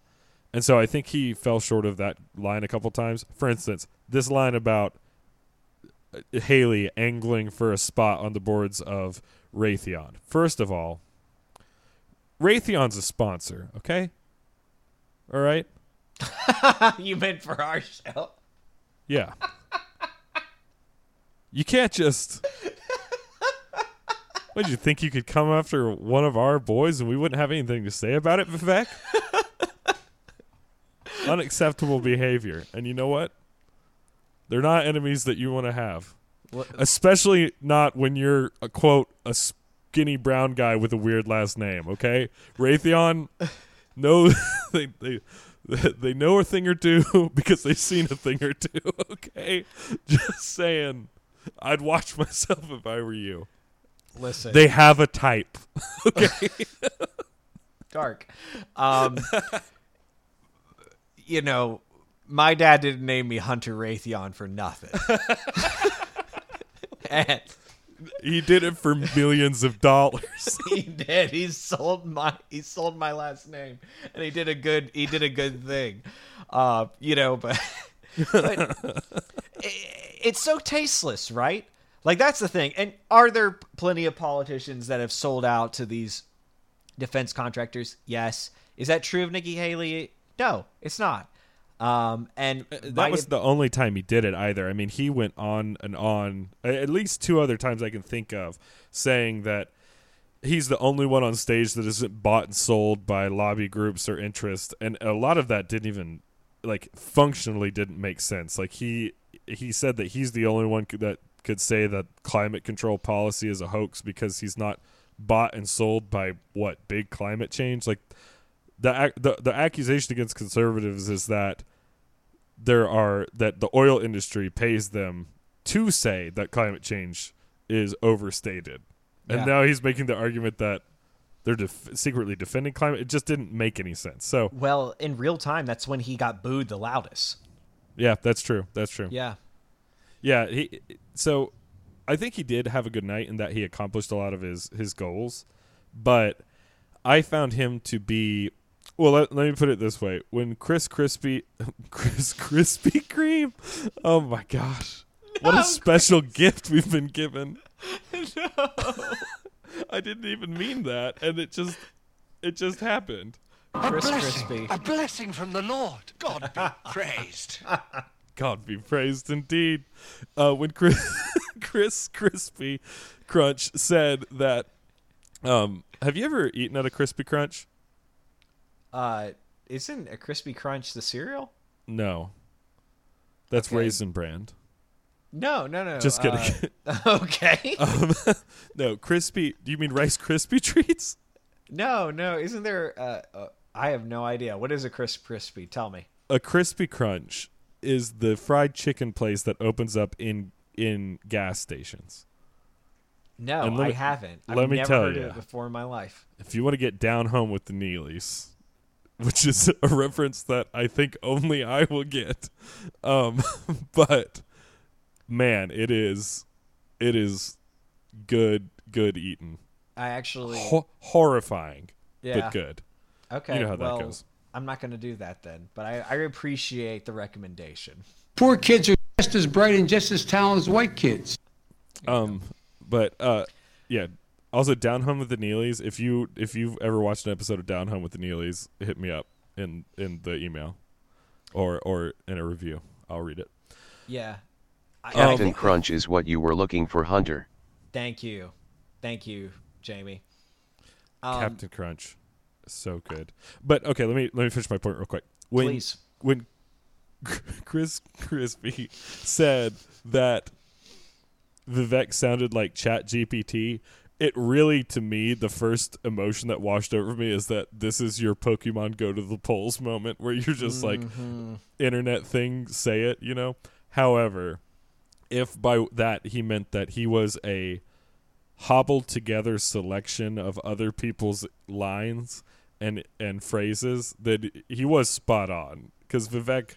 And so I think he fell short of that line a couple times. For instance, this line about uh, Haley angling for a spot on the boards of Raytheon. First of all, Raytheon's a sponsor, okay? All right? you meant for our show. Yeah. you can't just. What, did you think you could come after one of our boys and we wouldn't have anything to say about it, Vivek? Unacceptable behavior. And you know what? They're not enemies that you want to have. Especially not when you're, a quote, a skinny brown guy with a weird last name, okay? Raytheon, no, they, they, they know a thing or two because they've seen a thing or two, okay? Just saying. I'd watch myself if I were you. Listen, They have a type. Okay. dark. Um, you know, my dad didn't name me Hunter Raytheon for nothing. and he did it for millions of dollars. he did. He sold my he sold my last name, and he did a good he did a good thing. Uh, you know, but, but it, it's so tasteless, right? Like that's the thing. And are there plenty of politicians that have sold out to these defense contractors? Yes. Is that true of Nikki Haley? No, it's not. Um, and that was the only time he did it either. I mean, he went on and on at least two other times I can think of saying that he's the only one on stage that isn't bought and sold by lobby groups or interest and a lot of that didn't even like functionally didn't make sense. Like he he said that he's the only one that could say that climate control policy is a hoax because he's not bought and sold by what big climate change like the the the accusation against conservatives is that there are that the oil industry pays them to say that climate change is overstated, and Yeah. now he's making the argument that they're def- secretly defending climate. It just didn't make any sense. So well, in real time, that's when he got booed the loudest. yeah, that's true. That's true. Yeah. Yeah, he so I think he did have a good night in that he accomplished a lot of his his goals, but I found him to be well. Let, let me put it this way: when Chris Crispy, Chris Krispy Kreme, oh my gosh, what a special gift we've been given. no, I didn't even mean that, and it just it just happened. Chris Crispy. A blessing from the Lord. God be praised. God be praised indeed. Uh, when Chris, Chris Crispy Crunch said that, um, have you ever eaten at a Crispy Crunch? Uh, isn't a crispy crunch the cereal? No, that's Okay. Raisin Bran. No, no, no. Just kidding. uh, okay. um, no, crispy. Do you mean Rice Krispie treats? no, no. Isn't there? Uh, uh, I have no idea. What is a crisp crispy? Tell me. A Crispy Crunch is the fried chicken place that opens up in in gas stations. No, let I haven't. I've let me never tell it before in my life. if you want to get down home with the Neelys, which is a reference that I think only I will get. Um, but man, it is, it is good, good eating. I actually. Ho- horrifying, Yeah. but good. okay. you know how that goes. I'm not going to do that then, but I, I appreciate the recommendation. Poor kids are just as bright and just as talented as white kids. Um, but uh, yeah. Also, Down Home with the Neelys. If you if you've ever watched an episode of Down Home with the Neelys, hit me up in in the email, or or in a review. I'll read it. Yeah. I, I Captain think- Crunch is what you were looking for, Hunter. Thank you. Thank you, Jamie. Um, Captain Crunch, so good. But okay, let me let me finish my point real quick. When Please. when Chris Crispy said that Vivek sounded like Chat GPT, it really to me the first emotion that washed over me is that this is your Pokemon go to the polls moment where you're just like mm-hmm. internet thing say it, you know. However, if by that he meant that he was a hobbled together selection of other people's lines and and phrases that he was spot on because Vivek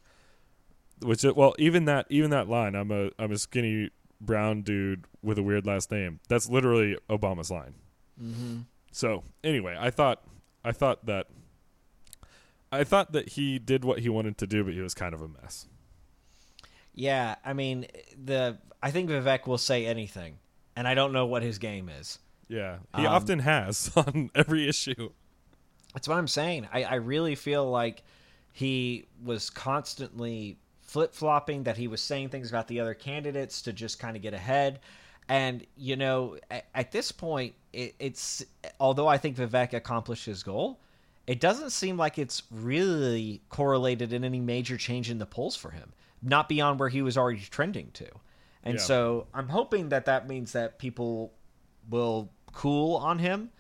which well even that even that line I'm a I'm a skinny brown dude with a weird last name that's literally Obama's line Mm-hmm. so anyway I thought I thought that I thought that he did what he wanted to do but he was kind of a mess Yeah, I mean, the I think Vivek will say anything, and I don't know what his game is. yeah he Um, often has on every issue That's what I'm saying. I, I really feel like he was constantly flip flopping, that he was saying things about the other candidates to just kind of get ahead. And, you know, at, at this point, it, it's although I think Vivek accomplished his goal, it doesn't seem like it's really correlated in any major change in the polls for him, not beyond where he was already trending to. And Yeah. so I'm hoping that that means that people will cool on him.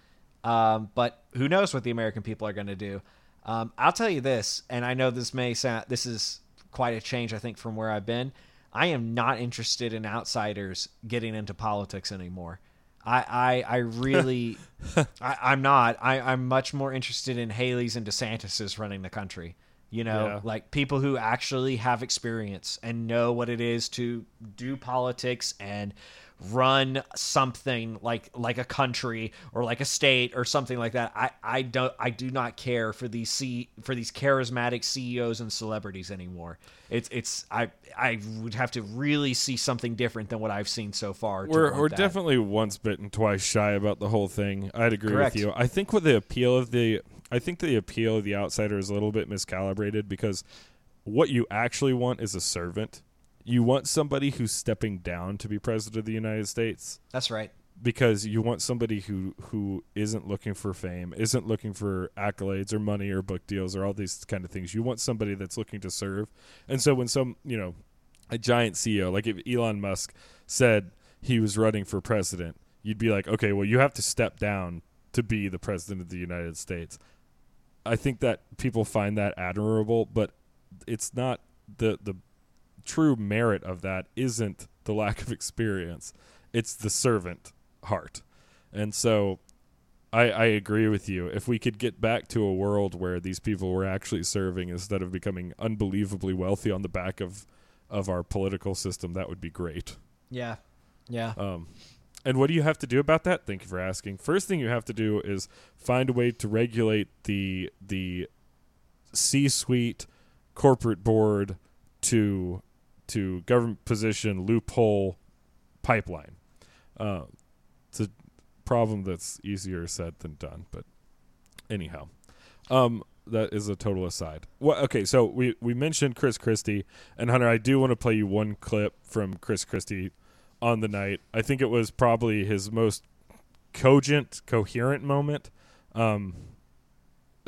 Um, but who knows what the American people are going to do? Um, I'll tell you this, and I know this may sound this is quite a change, I think, from where I've been. I am not interested in outsiders getting into politics anymore. I I, I really I, I'm not. I, I'm much more interested in Haley's and DeSantis's running the country. You know, Yeah. like people who actually have experience and know what it is to do politics and run something like like a country or like a state or something like that. I, I don't I do not care for these C, for these charismatic CEOs and celebrities anymore. It's it's I I would have to really see something different than what I've seen so far. to We're we're that. definitely once bitten, twice shy about the whole thing. I'd agree Correct. with you. I think what the appeal of the I think the appeal of the outsider is a little bit miscalibrated because what you actually want is a servant. You want somebody who's stepping down to be president of the United States That's right. because you want somebody who who isn't looking for fame, isn't looking for accolades or money or book deals or all these kind of things. You want somebody that's looking to serve. And so when some, you know, a giant CEO like if Elon Musk said he was running for president, you'd be like, "Okay, well you have to step down to be the president of the United States." I think that people find that admirable, but it's not the the true merit of that isn't the lack of experience. It's the servant heart. And so I, I agree with you. If we could get back to a world where these people were actually serving instead of becoming unbelievably wealthy on the back of, of our political system, that would be great. Yeah. Yeah. Um, and what do you have to do about that? Thank you for asking. First thing you have to do is find a way to regulate the the C-suite corporate board to to government position loophole pipeline. Uh, it's a problem that's easier said than done, but anyhow, um, that is a total aside. Well, okay, so we we mentioned Chris Christie and Hunter. I do want to play you one clip from Chris Christie on the night. I think it was probably his most cogent, coherent moment. Um,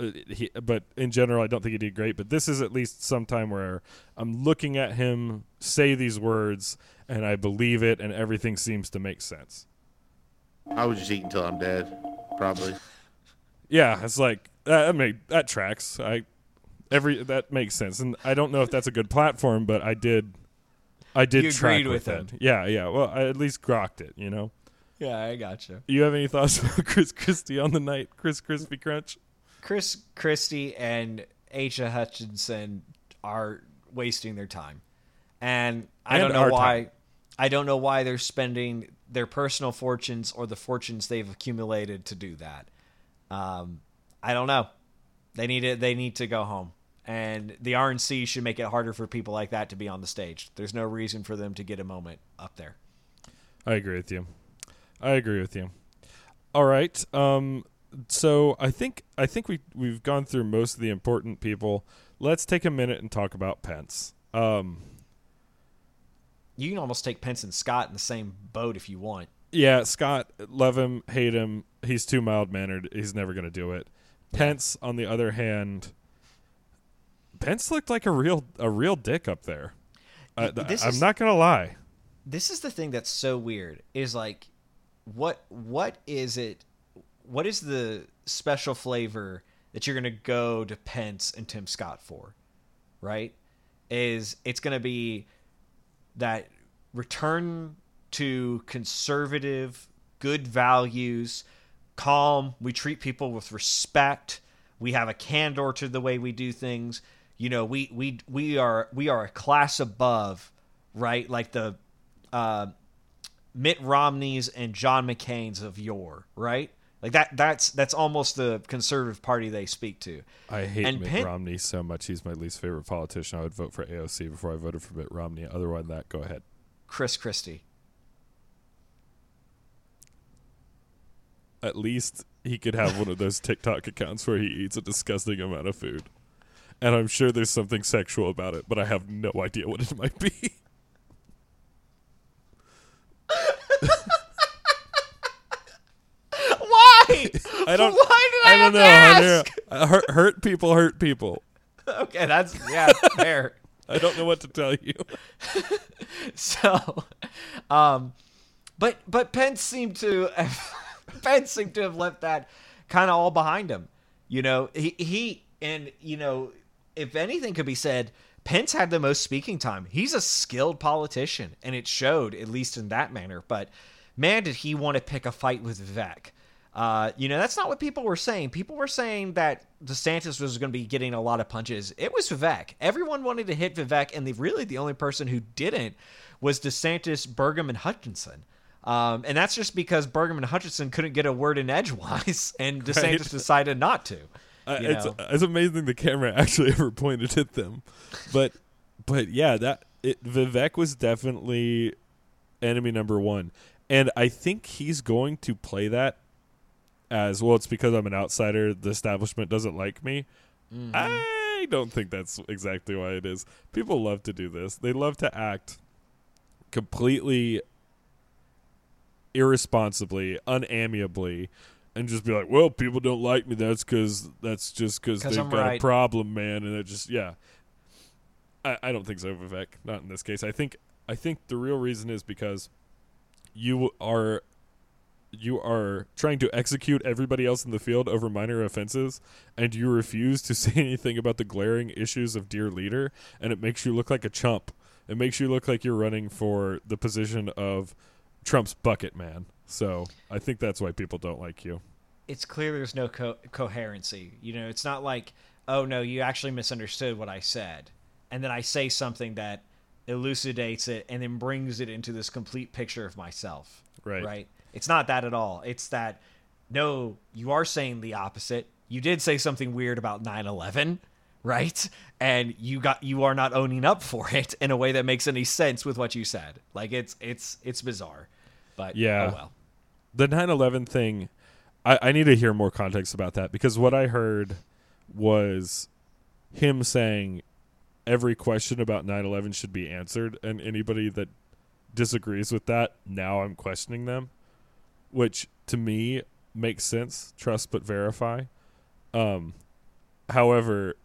Uh, he, but in general, I don't think he did great. But this is at least some time where I'm looking at him say these words and I believe it, and everything seems to make sense. I would just eat until I'm dead, probably. Yeah, it's like that. That, make, that tracks. I every that makes sense, and I don't know if that's a good platform, but I did. I did You track agreed with it. him. Yeah, yeah. Well, I at least grokked it. You know. Yeah, I gotcha. You have any thoughts about Chris Christie on the night? Chris Crispy Crunch. Chris Christie and Asa Hutchinson are wasting their time, and I And don't know why. time. I don't know why they're spending their personal fortunes or the fortunes they've accumulated to do that. Um, I don't know. They need it. They need to go home, and the RNC should make it harder for people like that to be on the stage. There's no reason for them to get a moment up there. I agree with you. I agree with you. All right. Um, so I think I think we we've gone through most of the important people. Let's take a minute and talk about Pence. Um, You can almost take Pence and Scott in the same boat if you want. yeah, Scott, love him, hate him. He's too mild mannered. He's never going to do it. Pence, on the other hand, Pence looked like a real a real dick up there. Uh, this I'm not going to lie. this is the thing that's so weird is like what what is it what is the special flavor that you're gonna go to Pence and Tim Scott for right? Is it's gonna be that return to conservative good values calm we treat people with respect we have a candor to the way we do things. You know we we we are we are a class above right? Like the uh, Mitt Romney's and John McCain's of yore, right? Like that. That's that's almost the conservative party they speak to. I hate And Mitt Pen- Romney so much. He's my least favorite politician. I would vote for AOC before I voted for Mitt Romney. Otherwise, than that, go ahead. Chris Christie. At least he could have one of those TikTok accounts where he eats a disgusting amount of food. And I'm sure there's something sexual about it, but I have no idea what it might be. I don't. Why did I, I don't know. ask? Hunter. Uh, Hurt, hurt people hurt people. Okay, that's yeah, fair. I don't know what to tell you. So, um, but but Pence seemed to Pence seemed to have left that kind of all behind him. You know, he he and you know, if anything could be said, Pence had the most speaking time. He's a skilled politician, and it showed at least in that manner. But man, did he want to pick a fight with Vivek? Uh, you know, that's not what people were saying. People were saying that DeSantis was going to be getting a lot of punches. It was Vivek. Everyone wanted to hit Vivek, and the, really the only person who didn't was DeSantis, Burgum, and Hutchinson. Um, and that's just because Burgum and Hutchinson couldn't get a word in edgewise, and DeSantis Right. decided not to. Uh, it's it's amazing the camera actually ever pointed at them, but but yeah, that it, Vivek was definitely enemy number one, and I think he's going to play that as well. It's because I'm an outsider. The establishment doesn't like me. Mm-hmm. I don't think that's exactly why it is. People love to do this. They love to act completely irresponsibly, unamiably, and just be like, "Well, people don't like me. That's because that's just because they've I'm got right." a problem, man." And it just, yeah, I, I don't think so, Vivek. Not in this case. I think I think the real reason is because you are you are trying to execute everybody else in the field over minor offenses and you refuse to say anything about the glaring issues of dear leader and it makes you look like a chump it makes you look like you're running for the position of trump's bucket man so i think that's why people don't like you it's clear there's no co- coherency. You know, it's not like, oh no, you actually misunderstood what I said, and then I say something that elucidates it and then brings it into this complete picture of myself. Right. Right. It's not that at all. It's that no, you are saying the opposite. You did say something weird about 9/11, right? And you got you are not owning up for it in a way that makes any sense with what you said. Like it's it's it's bizarre. But oh Yeah. oh well. the 9-11 thing I, I need to hear more context about that because what i heard was him saying every question about 9-11 should be answered and anybody that disagrees with that now i'm questioning them which to me makes sense trust but verify um however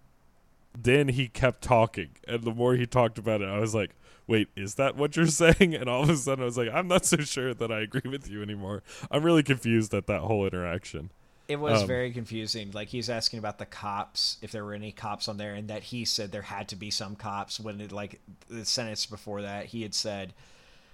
then he kept talking and the more he talked about it i was like wait is that what you're saying and all of a sudden i was like i'm not so sure that i agree with you anymore i'm really confused at that whole interaction It was Um, very confusing. Like he's asking about the cops, if there were any cops on there, and that he said there had to be some cops. When it like the sentence before that, he had said,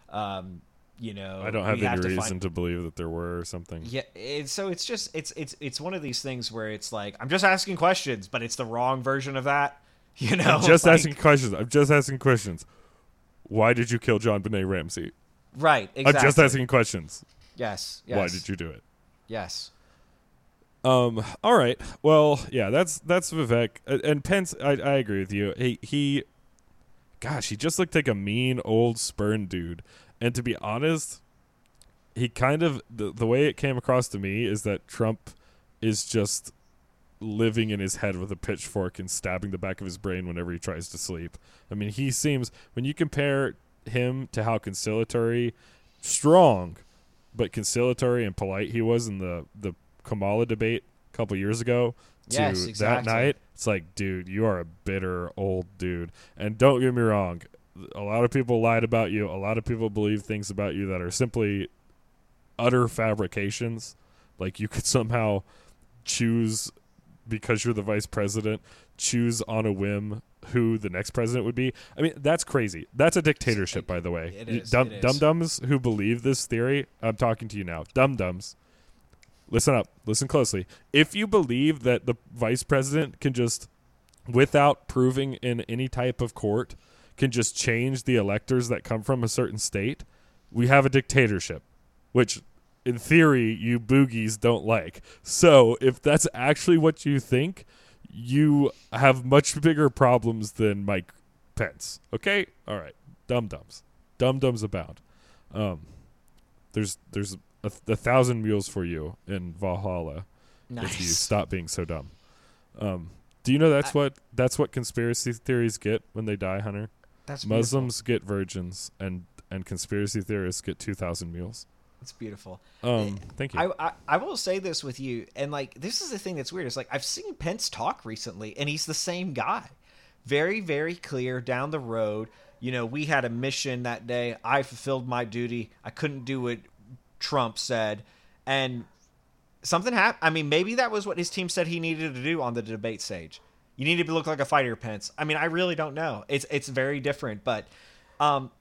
um, you know, i don't have any to reason find- to believe that there were or something Yeah, so it's just it's it's it's one of these things where it's like I'm just asking questions, but it's the wrong version of that. You know, i'm just Like- asking questions i'm just asking questions why did you kill JonBenét Ramsey Right. Exactly. i'm just asking questions Yes. Yes. why did you do it Yes. Um. All right. Well, yeah. That's that's Vivek and Pence. I I agree with you. He he. Gosh, he just looked like a mean old spurn dude. And to be honest, he kind of the the way it came across to me is that Trump is just living in his head with a pitchfork and stabbing the back of his brain whenever he tries to sleep. I mean, he seems when you compare him to how conciliatory, strong, but conciliatory and polite he was in the the Kamala debate a couple years ago to Yes, that night, it's like, dude, you are a bitter old dude. And don't get me wrong, a lot of people lied about you. A lot of people believe things about you that are simply utter fabrications. Like you could somehow choose because you're the vice president, choose on a whim who the next president would be. I mean, that's crazy. That's a dictatorship, by the way. It is. dum dums who believe this theory. I'm talking to you now. Dum dums. Listen up. Listen closely. If you believe that the vice president can just, without proving in any type of court, can just change the electors that come from a certain state, we have a dictatorship, which in theory you boogies don't like. So if that's actually what you think, you have much bigger problems than Mike Pence. Okay? All right. Dum dums. Dum dums abound. Um there's there's a, a thousand mules for you in Valhalla if you stop being so dumb. Um, do you know that's what that's what conspiracy theories get when they die, Hunter? That's beautiful. Muslims get virgins, and and conspiracy theorists get two thousand mules. It's beautiful. Um, thank you. I, I I will say this with you, and like this is the thing that's weird. It's like I've seen Pence talk recently, and he's the same guy. Very very clear down the road. You know, we had a mission that day. I fulfilled my duty. I couldn't do what Trump said, and something happened. I mean, maybe that was what his team said he needed to do on the debate stage. You need to look like a fighter, Pence. I mean, I really don't know. It's it's very different, but um,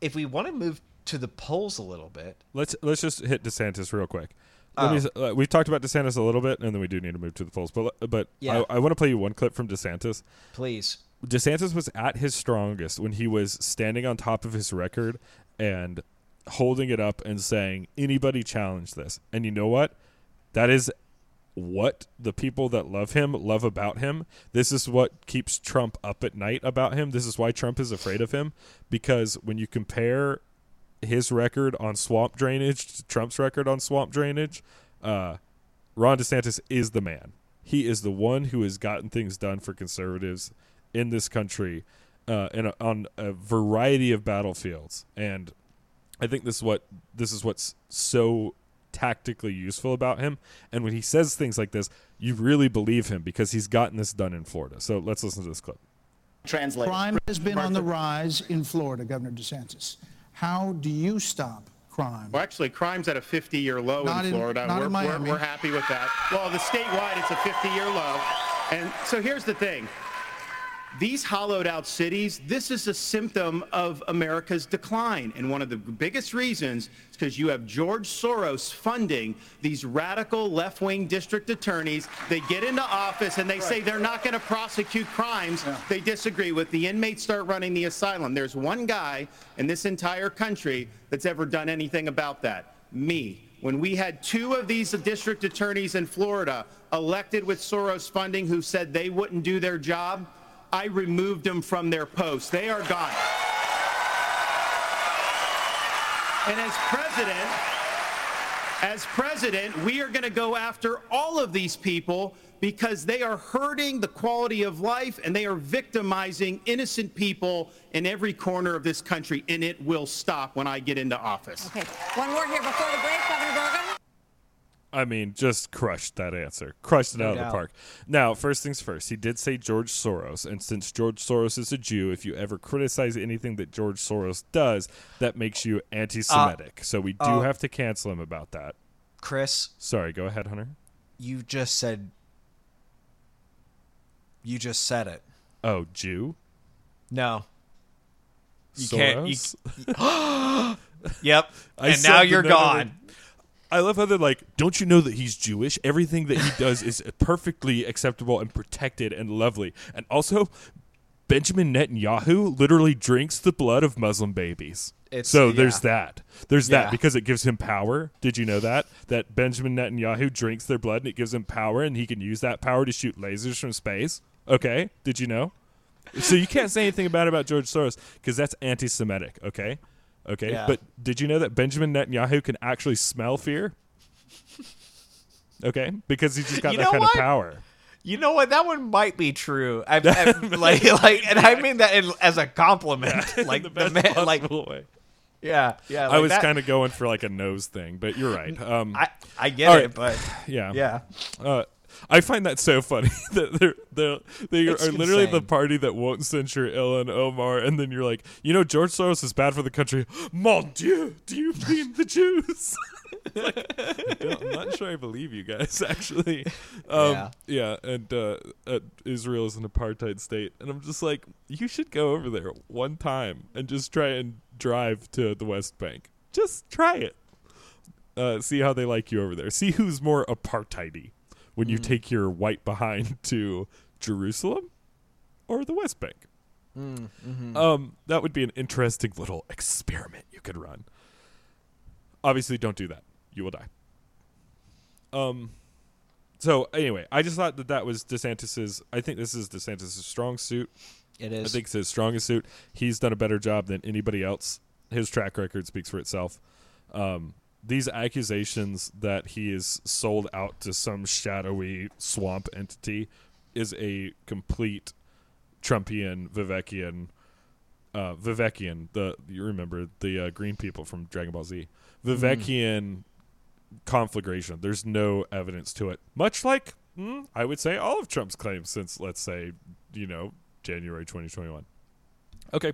if we want to move to the polls a little bit, let's let's just hit DeSantis real quick. Me Oh. s- uh, we talked about DeSantis a little bit, and then we do need to move to the polls. But but Yeah. I, I want to play you one clip from DeSantis. please. DeSantis was at his strongest when he was standing on top of his record and holding it up and saying, "Anybody challenge this?" And you know what? That is what the people that love him love about him. This is what keeps Trump up at night about him. This is why Trump is afraid of him because when you compare his record on swamp drainage to Trump's record on swamp drainage, uh, Ron DeSantis is the man. He is the one who has gotten things done for conservatives in this country uh, in a, on a variety of battlefields, and I think this is what this is what's so tactically useful about him. And when he says things like this, you really believe him because he's gotten this done in Florida. So let's listen to this clip. Translate. Crime has been on the rise in Florida, Governor DeSantis. How do you stop crime? Well, actually, crime's at a 50-year low Not in in- Florida. not we're, in we're- Miami. we're happy with that. Well, the statewide, it's a 50-year low. And so here's the thing. These hollowed out cities, this is a symptom of America's decline. And one of the biggest reasons is because you have George Soros funding these radical left wing district attorneys. They get into office and they say they're not going to prosecute crimes they disagree with. The inmates start running the asylum. There's one guy in this entire country that's ever done anything about that me. When we had two of these district attorneys in Florida elected with Soros funding who said they wouldn't do their job, I removed them from their posts. They are gone. And as president, as president, we are going to go after all of these people because they are hurting the quality of life and they are victimizing innocent people in every corner of this country. And it will stop when I get into office. Okay, one more here before the break, Governor Burgum. I mean, just crushed that answer. Crushed it No out of the park. Now, first things first, he did say George Soros. And since George Soros is a Jew, if you ever criticize anything that George Soros does, that makes you anti Semitic. so we do uh, have to cancel him about that. Chris, Sorry, go ahead, Hunter. you just said. You just said it. Oh, Jew? No. You Soros? can't. You, yep. And now you're gone. I love how they're like, don't you know that he's Jewish? Everything that he does is perfectly acceptable and protected and lovely. And also, Benjamin Netanyahu literally drinks the blood of Muslim babies. It's- so there's that. There's Yeah. that because it gives him power. Did you know that? That Benjamin Netanyahu drinks their blood and it gives him power and he can use that power to shoot lasers from space. Okay? Did you know? So you can't say anything bad about George Soros because that's anti-Semitic. Okay, okay. Yeah. But did you know that Benjamin Netanyahu can actually smell fear? Okay, because he's just got You that kind what? of power. You know what? That one might be true. I, I, like, like, and I mean that in, as a compliment. like the the, best man, like, way. yeah, yeah. I was kind of going for like a nose thing, but you're right. Um, I, I get All it, right. but yeah, yeah. Uh, I find that so funny that they're, they're they It's are literally the party that won't censure Ilhan Omar, and then you're like, you know, George Soros is bad for the country. Mon Dieu, do you mean the Jews? Like, I'm not sure I believe you guys actually. Um, Yeah. yeah, and uh, uh, Israel is an apartheid state, and I'm just like, you should go over there one time and just try and drive to the West Bank. Just try it. Uh, see how they like you over there. See who's more apartheidy when you take your white behind to Jerusalem or the West Bank. Um, that would be an interesting little experiment you could run. Obviously, don't do that. You will die. Um. So anyway, I just thought that that was DeSantis's. I think this is DeSantis's strong suit. It is. I think it's his strongest suit. He's done a better job than anybody else. His track record speaks for itself. Um, these accusations that he is sold out to some shadowy swamp entity is a complete Trumpian Vivekian uh Vivekian the you remember the uh, green people from Dragon Ball Z. Vivekian conflagration. There's no evidence to it. Much like mm, I would say all of Trump's claims since let's say you know January 2021 okay.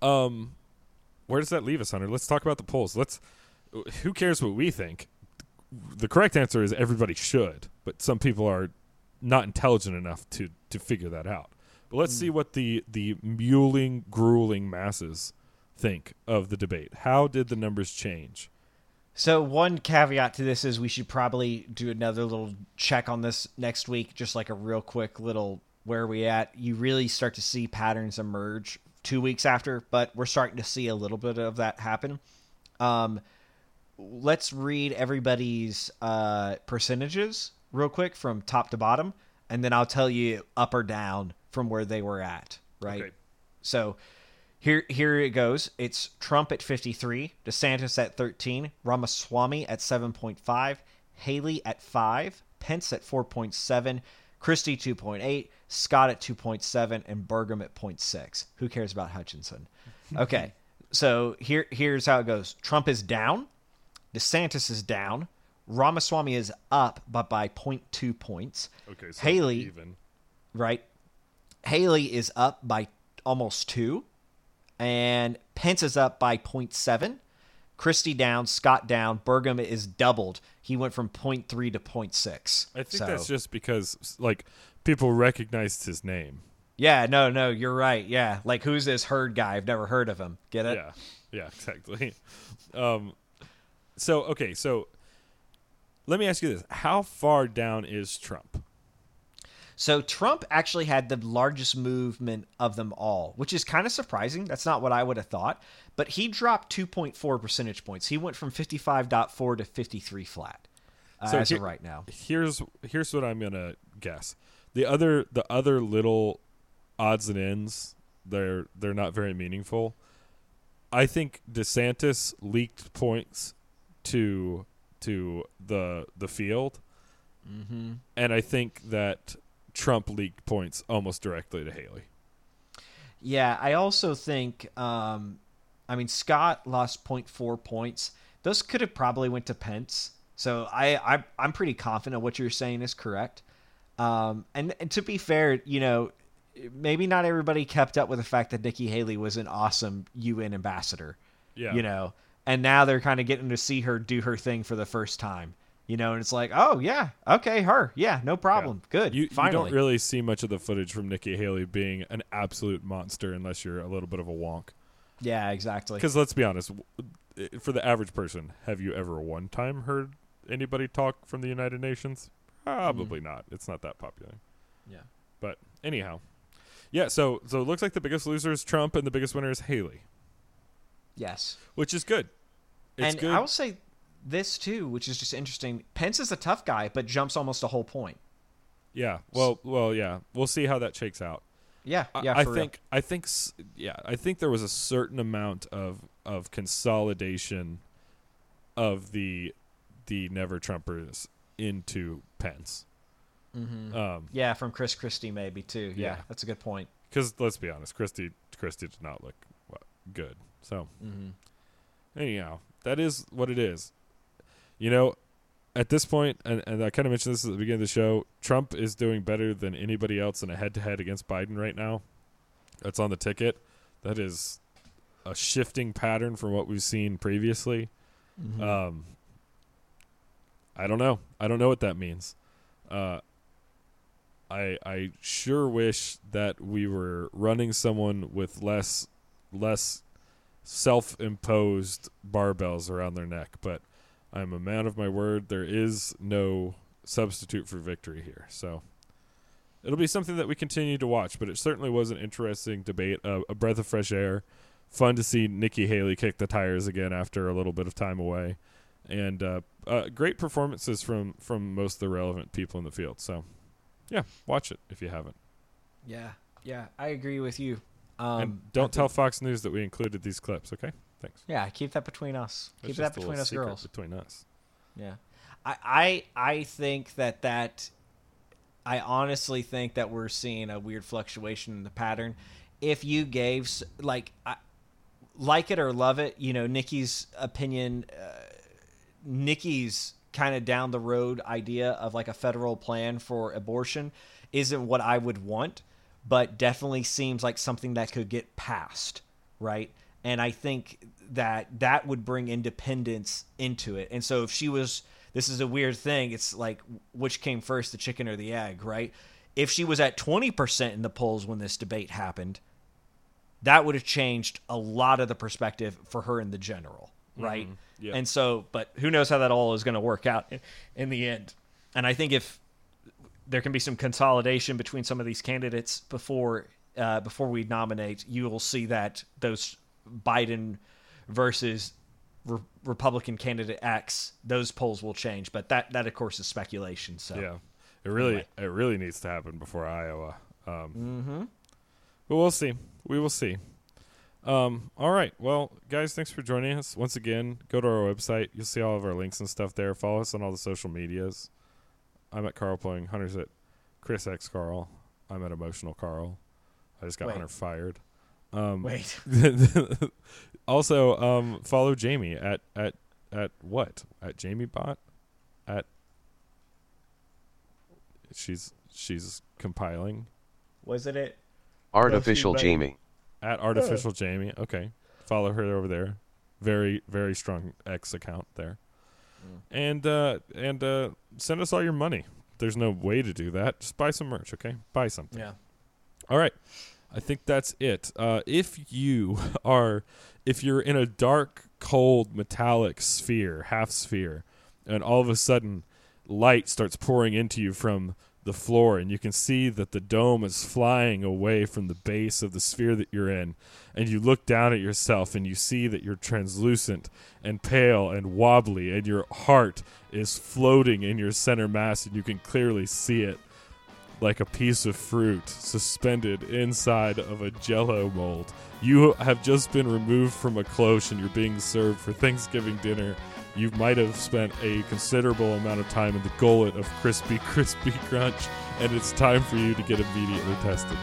Um where does that leave us Hunter? Let's talk about the polls. Let's who cares what we think? The correct answer is everybody should but some people are not intelligent enough to to figure that out. But let's see what the the muling grueling masses think of the debate. How did the numbers change? So one caveat to this is we should probably do another little check on this next week, just like a real quick little where are we at. You really start to see patterns emerge two weeks after, but we're starting to see a little bit of that happen. Um, let's read everybody's uh, percentages real quick from top to bottom, and then I'll tell you up or down from where they were at. Right. Okay. So here here it goes. It's Trump at 53, DeSantis at 13, Ramaswamy at 7.5, Haley at 5, Pence at 4.7, Christie 2.8, Scott at 2.7, and Burgum at 0.6. Who cares about Hutchinson? Okay. so here here's how it goes. Trump is down, DeSantis is down, Ramaswamy is up but by 0.2 points. okay so Haley even right? Haley is up by almost two, and Pence is up by 0.7. Christie down, Scott down, Burgum is doubled. He went from 0.3 to 0.6. I think So- that's just because like people recognized his name. yeah, no, no, you're right. Yeah, like who's this herd guy? I've never heard of him. Get it? Yeah, yeah, exactly. um, so okay, so let me ask you this: How far down is Trump? So Trump actually had the largest movement of them all, which is kind of surprising. That's not what I would have thought. But he dropped 2.4 percentage points. He went from 55.4 to 53 flat uh, So as here- of right now. Here's here's what I'm gonna guess. The other the other little odds and ends they're they're not very meaningful. I think DeSantis leaked points to to the the field, mm-hmm. and I think that Trump leaked points almost directly to Haley. Yeah, I also think. Um, I mean, Scott lost 0.4 points. Those could have probably went to Pence. So I, I I'm pretty confident what you're saying is correct. Um, and, and to be fair, you know, maybe not everybody kept up with the fact that Nikki Haley was an awesome UN ambassador. Yeah. You know, and now they're kind of getting to see her do her thing for the first time. You know, and it's like, oh yeah, okay, her, yeah, no problem, good. You, you don't really see much of the footage from Nikki Haley being an absolute monster unless you're a little bit of a wonk. yeah, exactly. Because let's be honest, for the average person, have you ever one time heard anybody talk from the United Nations? Probably mm-hmm. not. It's not that popular. Yeah. But anyhow, yeah. So so it looks like the biggest loser is Trump and the biggest winner is Haley, Yes. which is good. It's and good. I will say this too, which is just interesting. Pence is a tough guy, but jumps almost a whole point. yeah. Well, well, yeah. We'll see how that shakes out. Yeah, I- yeah. I for real. think I think yeah, I think there was a certain amount of of consolidation of the the never Trumpers into Pence. Um, Yeah, from Chris Christie maybe too. Yeah, Yeah. that's a good point. because let's be honest, Christie Christie did not look good. So anyhow, that is what it is. You know, at this point, and, and I kind of mentioned this at the beginning of the show, Trump is doing better than anybody else in a head-to-head against Biden right now. That's on the ticket. That is a shifting pattern from what we've seen previously. Um, I don't know. I don't know what that means. Uh, I I sure wish that we were running someone with less less self-imposed barbells around their neck, but I'm a man of my word. There is no substitute for victory here. So it'll be something that we continue to watch, but it certainly was an interesting debate, a breath of fresh air. Fun to see Nikki Haley kick the tires again after a little bit of time away, and uh, uh, great performances from from most of the relevant people in the field. So, yeah, watch it if you haven't. Yeah, yeah, I agree with you. Um, and don't tell Fox News that we included these clips, okay? Thanks. Yeah, keep that between us. That's keep that between us girls. Between us. Yeah, I, I I think that that I honestly think that we're seeing a weird fluctuation in the pattern. If you gave like I, like it or love it, you know Nikki's opinion, uh, Nikki's kind of down the road idea of like a federal plan for abortion isn't what I would want, but definitely seems like something that could get passed, right? And I think that that would bring independence into it. And so if she was this is a weird thing, it's like which came first, the chicken or the egg, right? If she was at 20% in the polls when this debate happened, that would have changed a lot of the perspective for her in the general, right? Mhm. Yeah. And so, but who knows how that all is going to work out in, in the end. And I think if there can be some consolidation between some of these candidates before uh, before we nominate, you will see that those Biden versus re- Republican candidate X, those polls will change. But that that of course is speculation. So Yeah, it really Anyway. it really needs to happen before Iowa. Um, Mhm. But we'll see. We will see. Um, all right. Well, guys, thanks for joining us once again. Go to our website. You'll see all of our links and stuff there. Follow us on all the social medias. I'm at Carl Playing. Hunter's at Chris X Carl. I'm at Emotional Carl. I just got Wait. Hunter fired. Um, Wait. also, um, follow Jamie at at at what? At Jamie Bot? At she's she's compiling was it it? Artificial Jamie. at artificial Jamie. Okay, follow her over there. Very very strong X account there. And uh and uh send us all your money. There's no way to do that. Just buy some merch, okay? Buy something. Yeah. All right. I think that's it. Uh, if you are, if you're in a dark, cold, metallic sphere, half sphere, and all of a sudden light starts pouring into you from the floor, and you can see that the dome is flying away from the base of the sphere that you're in, and you look down at yourself and you see that you're translucent and pale and wobbly, and your heart is floating in your center mass, and you can clearly see it like a piece of fruit suspended inside of a jello mold. You have just been removed from a cloche and you're being served for Thanksgiving dinner. You might have spent a considerable amount of time in the gullet of crispy, crispy crunch, and it's time for you to get immediately tested.